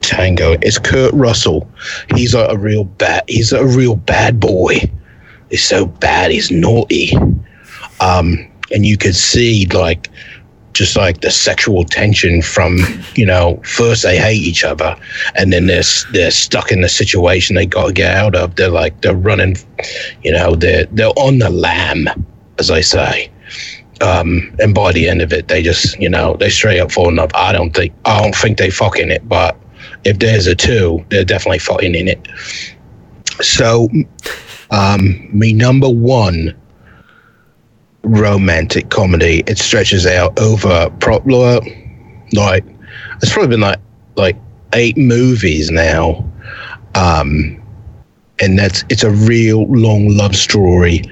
Tango. It's Kurt Russell. He's a, a real bad. He's a real bad boy. He's so bad. He's naughty. Um, and you could see like just like the sexual tension from you know first they hate each other and then they're they're stuck in the situation they got to get out of. They're like they're running you know they're they're on the lam as i say. Um and by the end of it they just you know they straight up fall in love i don't think i don't think they fucking it but if there's a two they're definitely fucking in it. So um me number one romantic comedy. It stretches out over probably like it's probably been like like eight movies now. Um and that's it's a real long love story.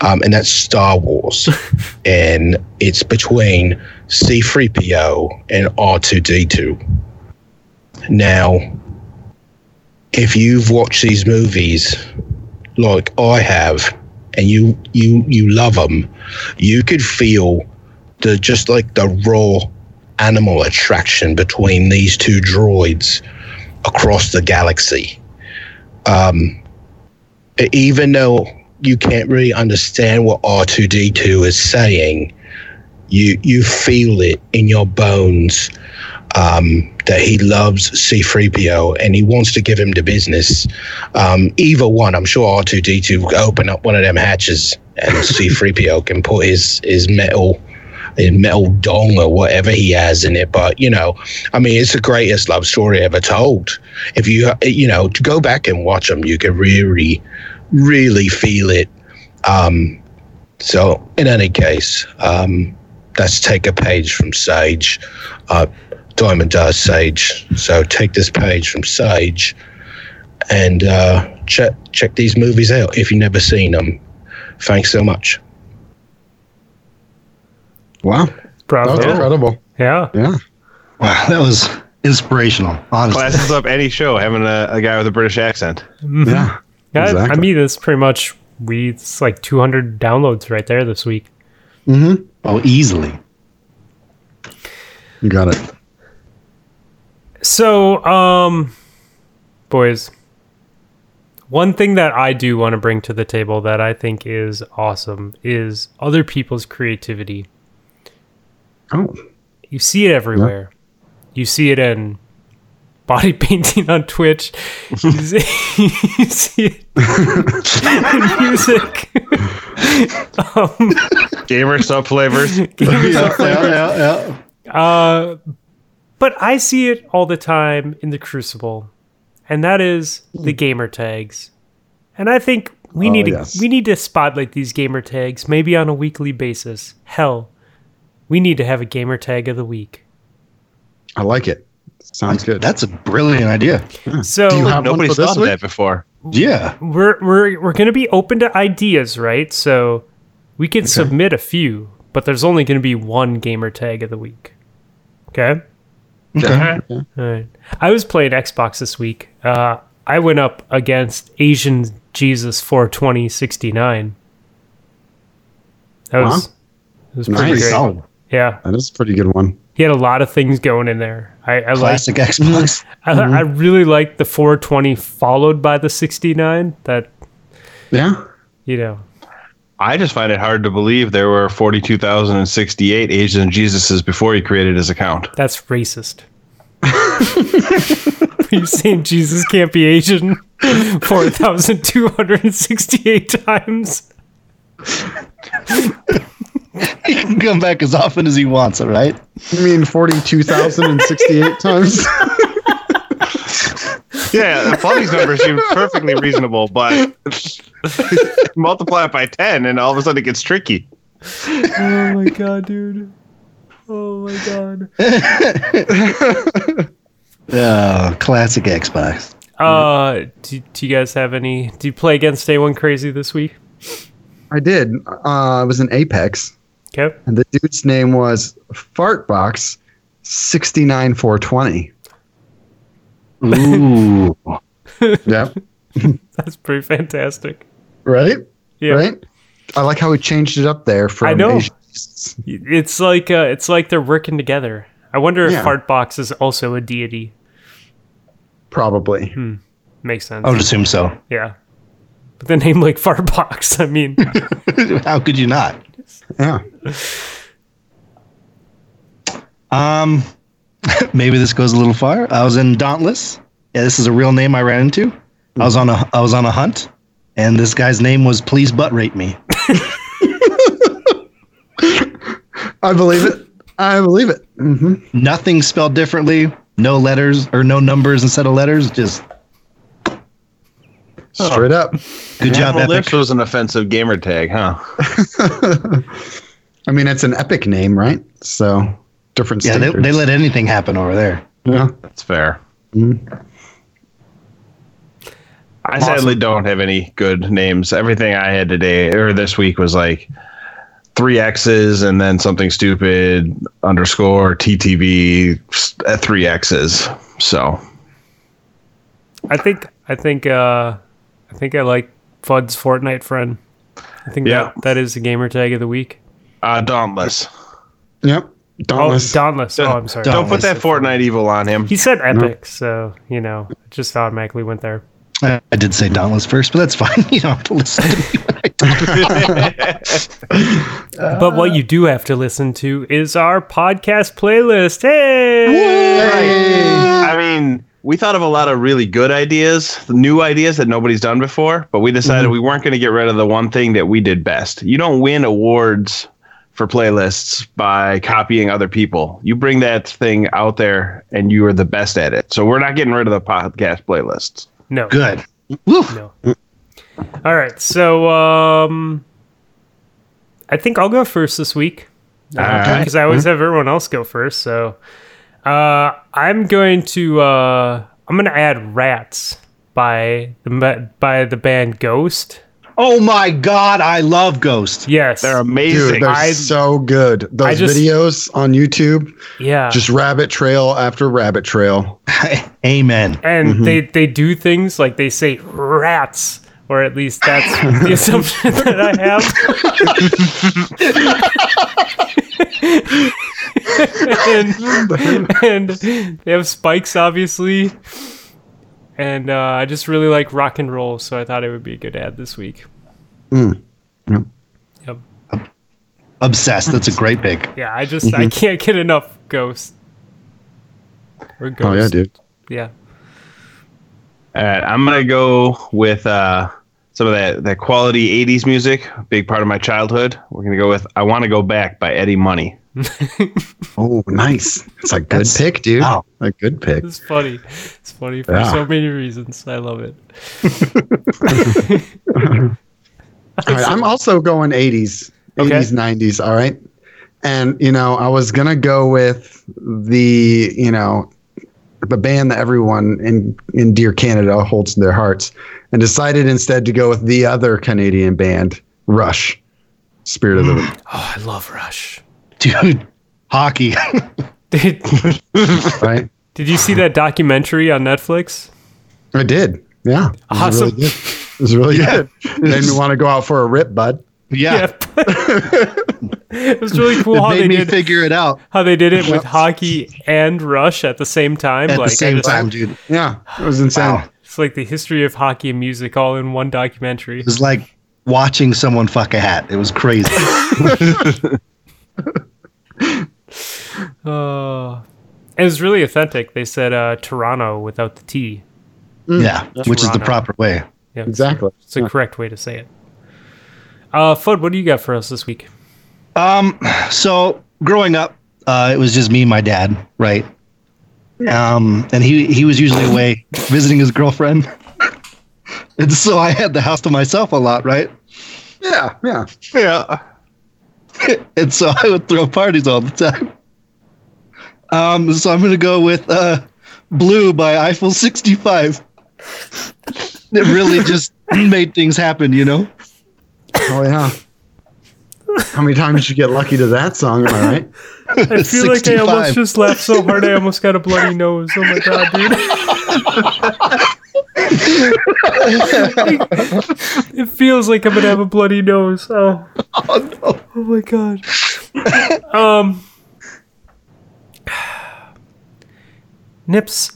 Um and that's Star Wars. (laughs) and it's between C3PO and R2D2. Now if you've watched these movies like I have and you you you love them, you could feel the just like the raw animal attraction between these two droids across the galaxy. Um, even though you can't really understand what R2D2 is saying, you you feel it in your bones um, that he loves C3PO and he wants to give him the business. Um, either one, I'm sure R2D2 will open up one of them hatches and (laughs) C3PO can put his, his metal his metal dong or whatever he has in it. But, you know, I mean, it's the greatest love story ever told. If you, you know, to go back and watch them, you can really, really feel it. Um, so, in any case, um, let's take a page from Sage. Uh, Diamond Dallas Sage. So take this page from Sage and uh, check check these movies out if you've never seen them. Thanks so much. Wow. Bravo. That's incredible. Yeah. Yeah. Wow, that was inspirational. Honestly, Classes up any show having a, a guy with a British accent. Mhm. Yeah. Yeah, I Exactly. mean, it's pretty much we. It's like 200 downloads right there this week. Mm-hmm. oh, easily. You got it. So, um, boys, one thing that I do want to bring to the table that I think is awesome is other people's creativity. Oh. You see it everywhere. You see it in body (laughs) painting on Twitch. You (laughs) see, you see it in music. (laughs) um, GamerSupps flavors. gamer stuff like that. yeah, yeah. Uh, but I see it all the time in the Crucible, and that is the hmm. gamer tags. And I think we Oh, need to yes. we need to spotlight these gamer tags maybe on a weekly basis. Hell, we need to have a gamer tag of the week. I like it. Sounds good. That's a brilliant idea. So Do you have one Nobody's thought of that before. Yeah. we're we're we're going to be open to ideas, right? So we can submit a few, but there's only going to be one gamer tag of the week. Okay? Okay. All right. I was playing Xbox this week. Uh, I went up against Asian Jesus for 42069. That was, Wow. it was pretty Nice. Solid. Yeah, That is a pretty good one. he had a lot of things going in there. I, I like. Classic Xbox. (laughs) I, I really liked the 420 followed by the 69. That Yeah. you know, I just find it hard to believe there were 42,068 Asian Jesuses before he created his account. that's racist. (laughs) Are you saying Jesus can't be Asian (laughs) 4,268 times? (laughs) he can come back as often as he wants. All right. You mean 42,068 times? Yeah, Fluffy's number seems perfectly reasonable, but multiply it by 10 and all of a sudden it gets tricky. Oh my god, dude. Oh my god. (laughs) Uh, classic Xbox. Uh, do, do you guys have any? Do you play against A1 Crazy this week? I did. Uh, I was in Apex, Okay. and the dude's name was Fartbox 69420. Ooh. Yep. (laughs) That's pretty fantastic. right? Yeah. Right? I like how he changed it up there from I know. Asian- It's like uh, it's like they're working together. I wonder if Yeah. Fartbox is also a deity. probably. Hmm. Makes sense. I would assume so. Yeah. But the name like Farbox, I mean, (laughs) How could you not? Yeah. Um, (laughs) maybe this goes a little far. I was in Dauntless. Yeah, this is a real name I ran into. I was on a I was on a hunt, and this guy's name was Please Butt Rate Me. (laughs) I believe it. I believe it. hmm Nothing spelled differently. No letters or no numbers instead of letters. Just Straight up. good job, Animal Epic. Lips was an offensive gamer tag, huh? (laughs) I mean, it's an epic name, right? So different Yeah, they, standards. they let anything happen over there. yeah. That's fair. I sadly don't have any good names. Everything I had today or this week was like three X's and then something stupid underscore TTV at three X's. So I think I think uh I think I like Fud's Fortnite friend. I think Yeah. that, that is the gamer tag of the week. uh, Dauntless. Yep. Oh, Dauntless. Dauntless. Oh, I'm sorry. Don't put that Fortnite evil on him. He said epic, so you know, just automatically went there. I, I did say Dauntless first, but that's fine. (laughs) You don't have to listen to me when I talk. (laughs) (laughs) but what you do have to listen to is our podcast playlist. Hey! I mean, we thought of a lot of really good ideas, new ideas that nobody's done before, but we decided mm-hmm. we weren't going to get rid of the one thing that we did best. You don't win awards for playlists by copying other people. You bring that thing out there and you are the best at it. So we're not getting rid of the podcast playlists. No. Good. Woo. No. All right. So um I think I'll go first this week. right. Because I always have everyone else go first. So uh I'm going to uh I'm gonna add Rats by the by the band Ghost. Oh my God, I love Ghost. Yes. They're amazing. Dude, they're I- so good. Those just- videos on YouTube, yeah. just rabbit trail after rabbit trail. (laughs) Amen. and mm-hmm. they they do things like they say rats or at least that's the (laughs) assumption that I have. (laughs) and, and they have spikes, obviously. And uh, I just really like rock and roll, so I thought it would be a good ad this week. Mm. Yep. Yep. Obsessed. That's a great pick. (laughs) Yeah, I just I can't get enough Ghost. Or Ghost. Oh yeah, dude. Yeah. All right, I'm gonna go with uh, some of that that quality '80s music. Big part of my childhood. We're gonna go with "I Want to Go Back" by Eddie Money. (laughs) Oh, nice. It's a good That's- pick, dude. wow. A good pick. It's funny. It's funny for Yeah. so many reasons. I love it. (laughs) All right, I'm also going 80s, 80s, Okay. 90s. All right. And, you know, I was going to go with the, you know, the band that everyone in, in Dear Canada holds in their hearts and decided instead to go with the other Canadian band, Rush. Spirit of the. (gasps) Oh, I love Rush. Dude, hockey. (laughs) Did, Right? did you see that documentary on Netflix? I did. Yeah. It was Awesome. Really good. It was really good. Made me want to go out for a rip, bud. yeah. (laughs) it was really cool It how made they me did figure it out how they did it with hockey and Rush at the same time. at like the same just- time, dude. Yeah. It was insane. Wow. It's like the history of hockey and music all in one documentary. It was like watching someone fuck a hat. It was crazy. (laughs) Uh, it was really authentic. They said uh, Toronto without the T. yeah, which is the proper way. Yeah, Exactly. It's the correct way to say it. Uh, Fud, what do you got for us this week? Um, so growing up, uh, it was just me and my dad, right? Um, and he he was usually away visiting his girlfriend, (laughs) and so I had the house to myself a lot, right? Yeah. Yeah. Yeah. (laughs) and so I would throw parties all the time. Um, so I'm gonna go with uh, "Blue" by Eiffel 65. (laughs) It really just made things happen, you know. Oh, yeah. How many times did you get lucky to that song? Am I right? I (laughs) feel like I almost just laughed so hard I almost got a bloody nose. Oh my god, dude. (laughs) it feels like I'm gonna have a bloody nose. Oh, Oh no! oh my god. Um, Nips.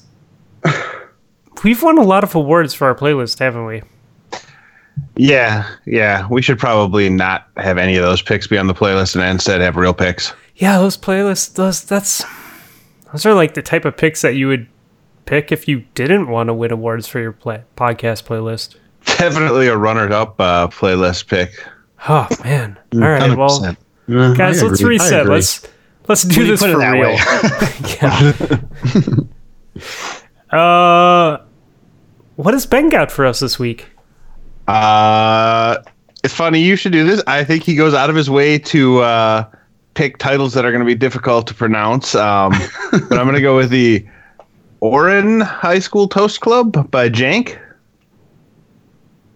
we've won a lot of awards for our playlist, haven't we? Yeah, yeah. We should probably not have any of those picks be on the playlist and instead have real picks. Yeah, those playlists, those that's those are like the type of picks that you would pick if you didn't want to win awards for your play, podcast playlist. Definitely a runner-up uh, playlist pick. Oh man! All right, well, 100%. Yeah, guys, let's reset. Let's let's do this for that real. (laughs) (laughs) yeah. Uh, what has Ben got for us this week? Uh, it's funny you should do this. I think he goes out of his way to uh, pick titles that are going to be difficult to pronounce. Um, (laughs) but I'm going to go with the Orin High School Toast Club by Jank,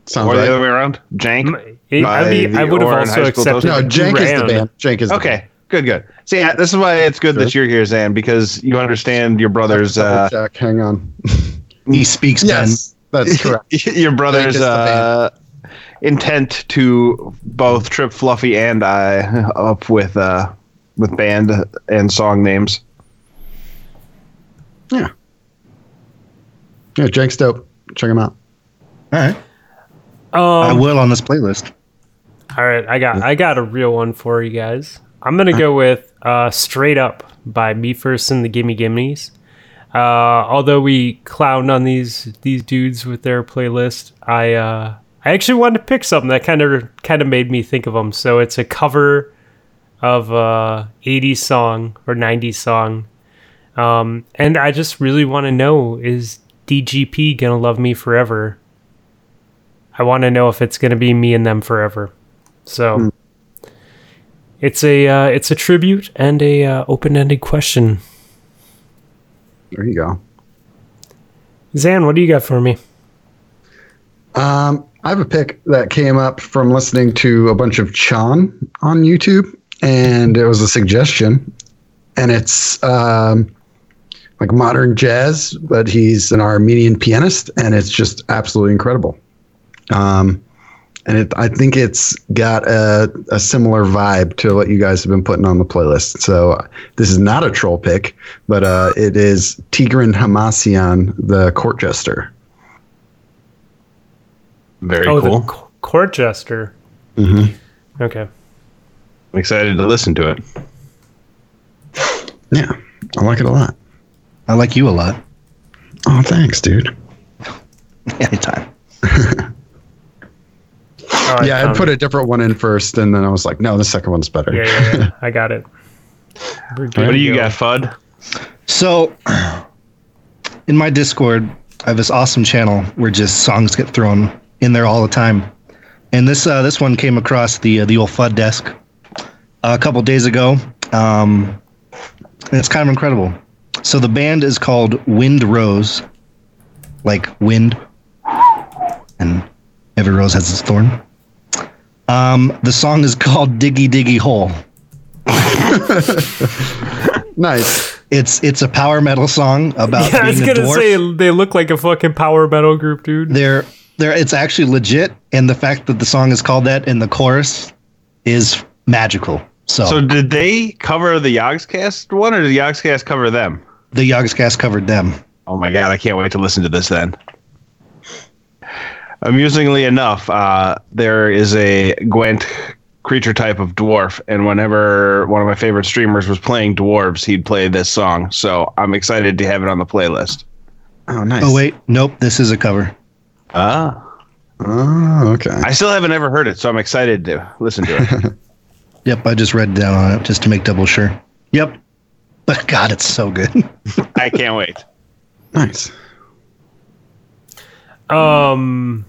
Sounds or right. the other way around. Jank. I, by mean, I would have Orin also High School Toast accepted. No, Jank is the band. Jank is the Okay, good, good. See, yeah, this is why it's good that you're here, Zan, because you understand your brother's uh, Double check. Hang on. (laughs) He speaks Yes, that's (laughs) correct. your brother's uh, intent to both trip Fluffy and I up with uh, with band and song names. Yeah. Yeah, Jank's dope. Check him out. All right. I Um, will on this playlist. all right, I got I got a real one for you guys. I'm gonna go with uh, "Straight Up" by Me First and the Gimme Gimmes. Uh, although we clown on these these dudes with their playlist, I uh, I actually wanted to pick something that kind of kind of made me think of them. So it's a cover of a 80s song or 90s song, um, and I just really want to know is DGP gonna love me forever? I want to know if it's gonna be me and them forever. So. It's a uh, it's a tribute and a uh, open ended question. There you go. Zan, what do you got for me? Um, I have a pick that came up from listening to a bunch of Chan on YouTube, and it was a suggestion, and it's um, like modern jazz, but he's an Armenian pianist, and it's just absolutely incredible. Um, and it, I think it's got a, a similar vibe to what you guys have been putting on the playlist. So uh, this is not a troll pick, but uh, it is Tigran Hamasyan, the court jester. Very cool. oh, cool. the c- court jester. Mm-hmm. Okay. I'm excited to listen to it. Yeah, I like it a lot. I like you a lot. Oh, thanks, dude. (laughs) Anytime. All right, (laughs) yeah, I found put a different one in first, and then I was like, no, the second one's better. Yeah, yeah, yeah. (laughs) I got it. What do you go. got, Fud? So, in my Discord, I have this awesome channel where just songs get thrown in there all the time. And this uh, this one came across the uh, the old FUD desk a couple days ago. Um, and it's kind of incredible. So the band is called Wind Rose, like wind, and every rose has its thorn. Um, the song is called Diggy Diggy Hole. (laughs) Nice. It's it's a power metal song about Yeah, I was gonna dwarf. say they look like a fucking power metal group, dude. they're they're it's actually legit and the fact that the song is called that in the chorus is magical so, So did they cover the Yogscast one, or did the Yogscast cover them? the yogscast covered them Oh my god, I can't wait to listen to this then. Amusingly enough, uh, there is a Gwent creature type of dwarf, and whenever one of my favorite streamers was playing dwarves, he'd play this song. So I'm excited to have it on the playlist. Oh, nice. oh wait nope this is a cover Ah, Oh, okay. I still haven't ever heard it, so I'm excited to listen to it. (laughs) yep i just read down on it just to make double sure yep but (laughs) god it's so good I can't wait. Nice. Um,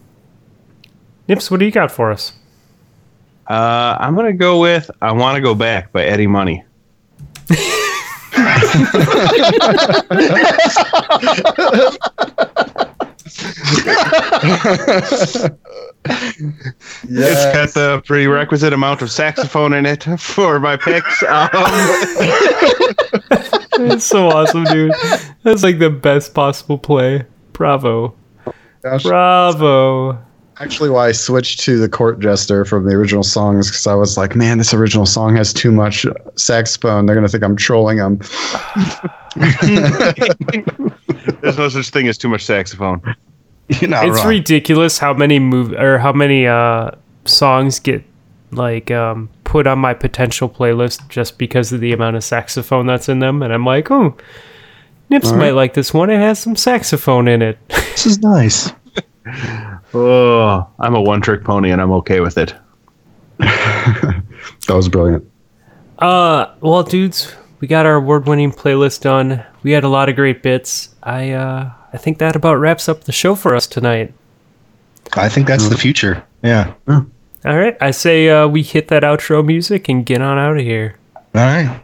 Nips, what do you got for us? Uh, I'm gonna go with "I Want to Go Back" by Eddie Money. (laughs) (laughs) It's got the prerequisite amount of saxophone in it for my picks. (laughs) Um, That's so awesome, dude. That's like the best possible play. Bravo. Gosh. Bravo. actually why I switched to the court jester from the original songs because I was like, man, this original song has too much saxophone. They're gonna think I'm trolling them. (laughs) There's no such thing as too much saxophone. (laughs) You're not it's wrong. ridiculous how many move or how many uh songs get like um put on my potential playlist just because of the amount of saxophone that's in them and i'm like oh nips All right. might like this one it has some saxophone in it (laughs) this is nice. (laughs) Oh, I'm a one trick pony and I'm okay with it. That was brilliant. uh well dudes we got our award-winning playlist done we had a lot of great bits i uh i think that about wraps up the show for us tonight I think that's the future. Yeah. all right i say uh we hit that outro music and get on out of here All right.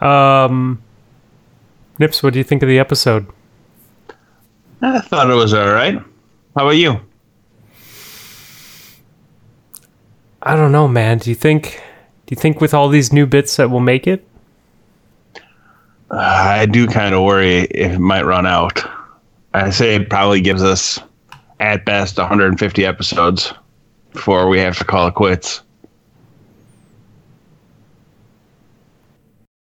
Um nips what do you think of the episode I thought it was all right. How about you? I don't know, man. Do you think do you think with all these new bits that we'll make it? Uh, I do kind of worry if it might run out. I say it probably gives us, at best, 150 episodes before we have to call it quits.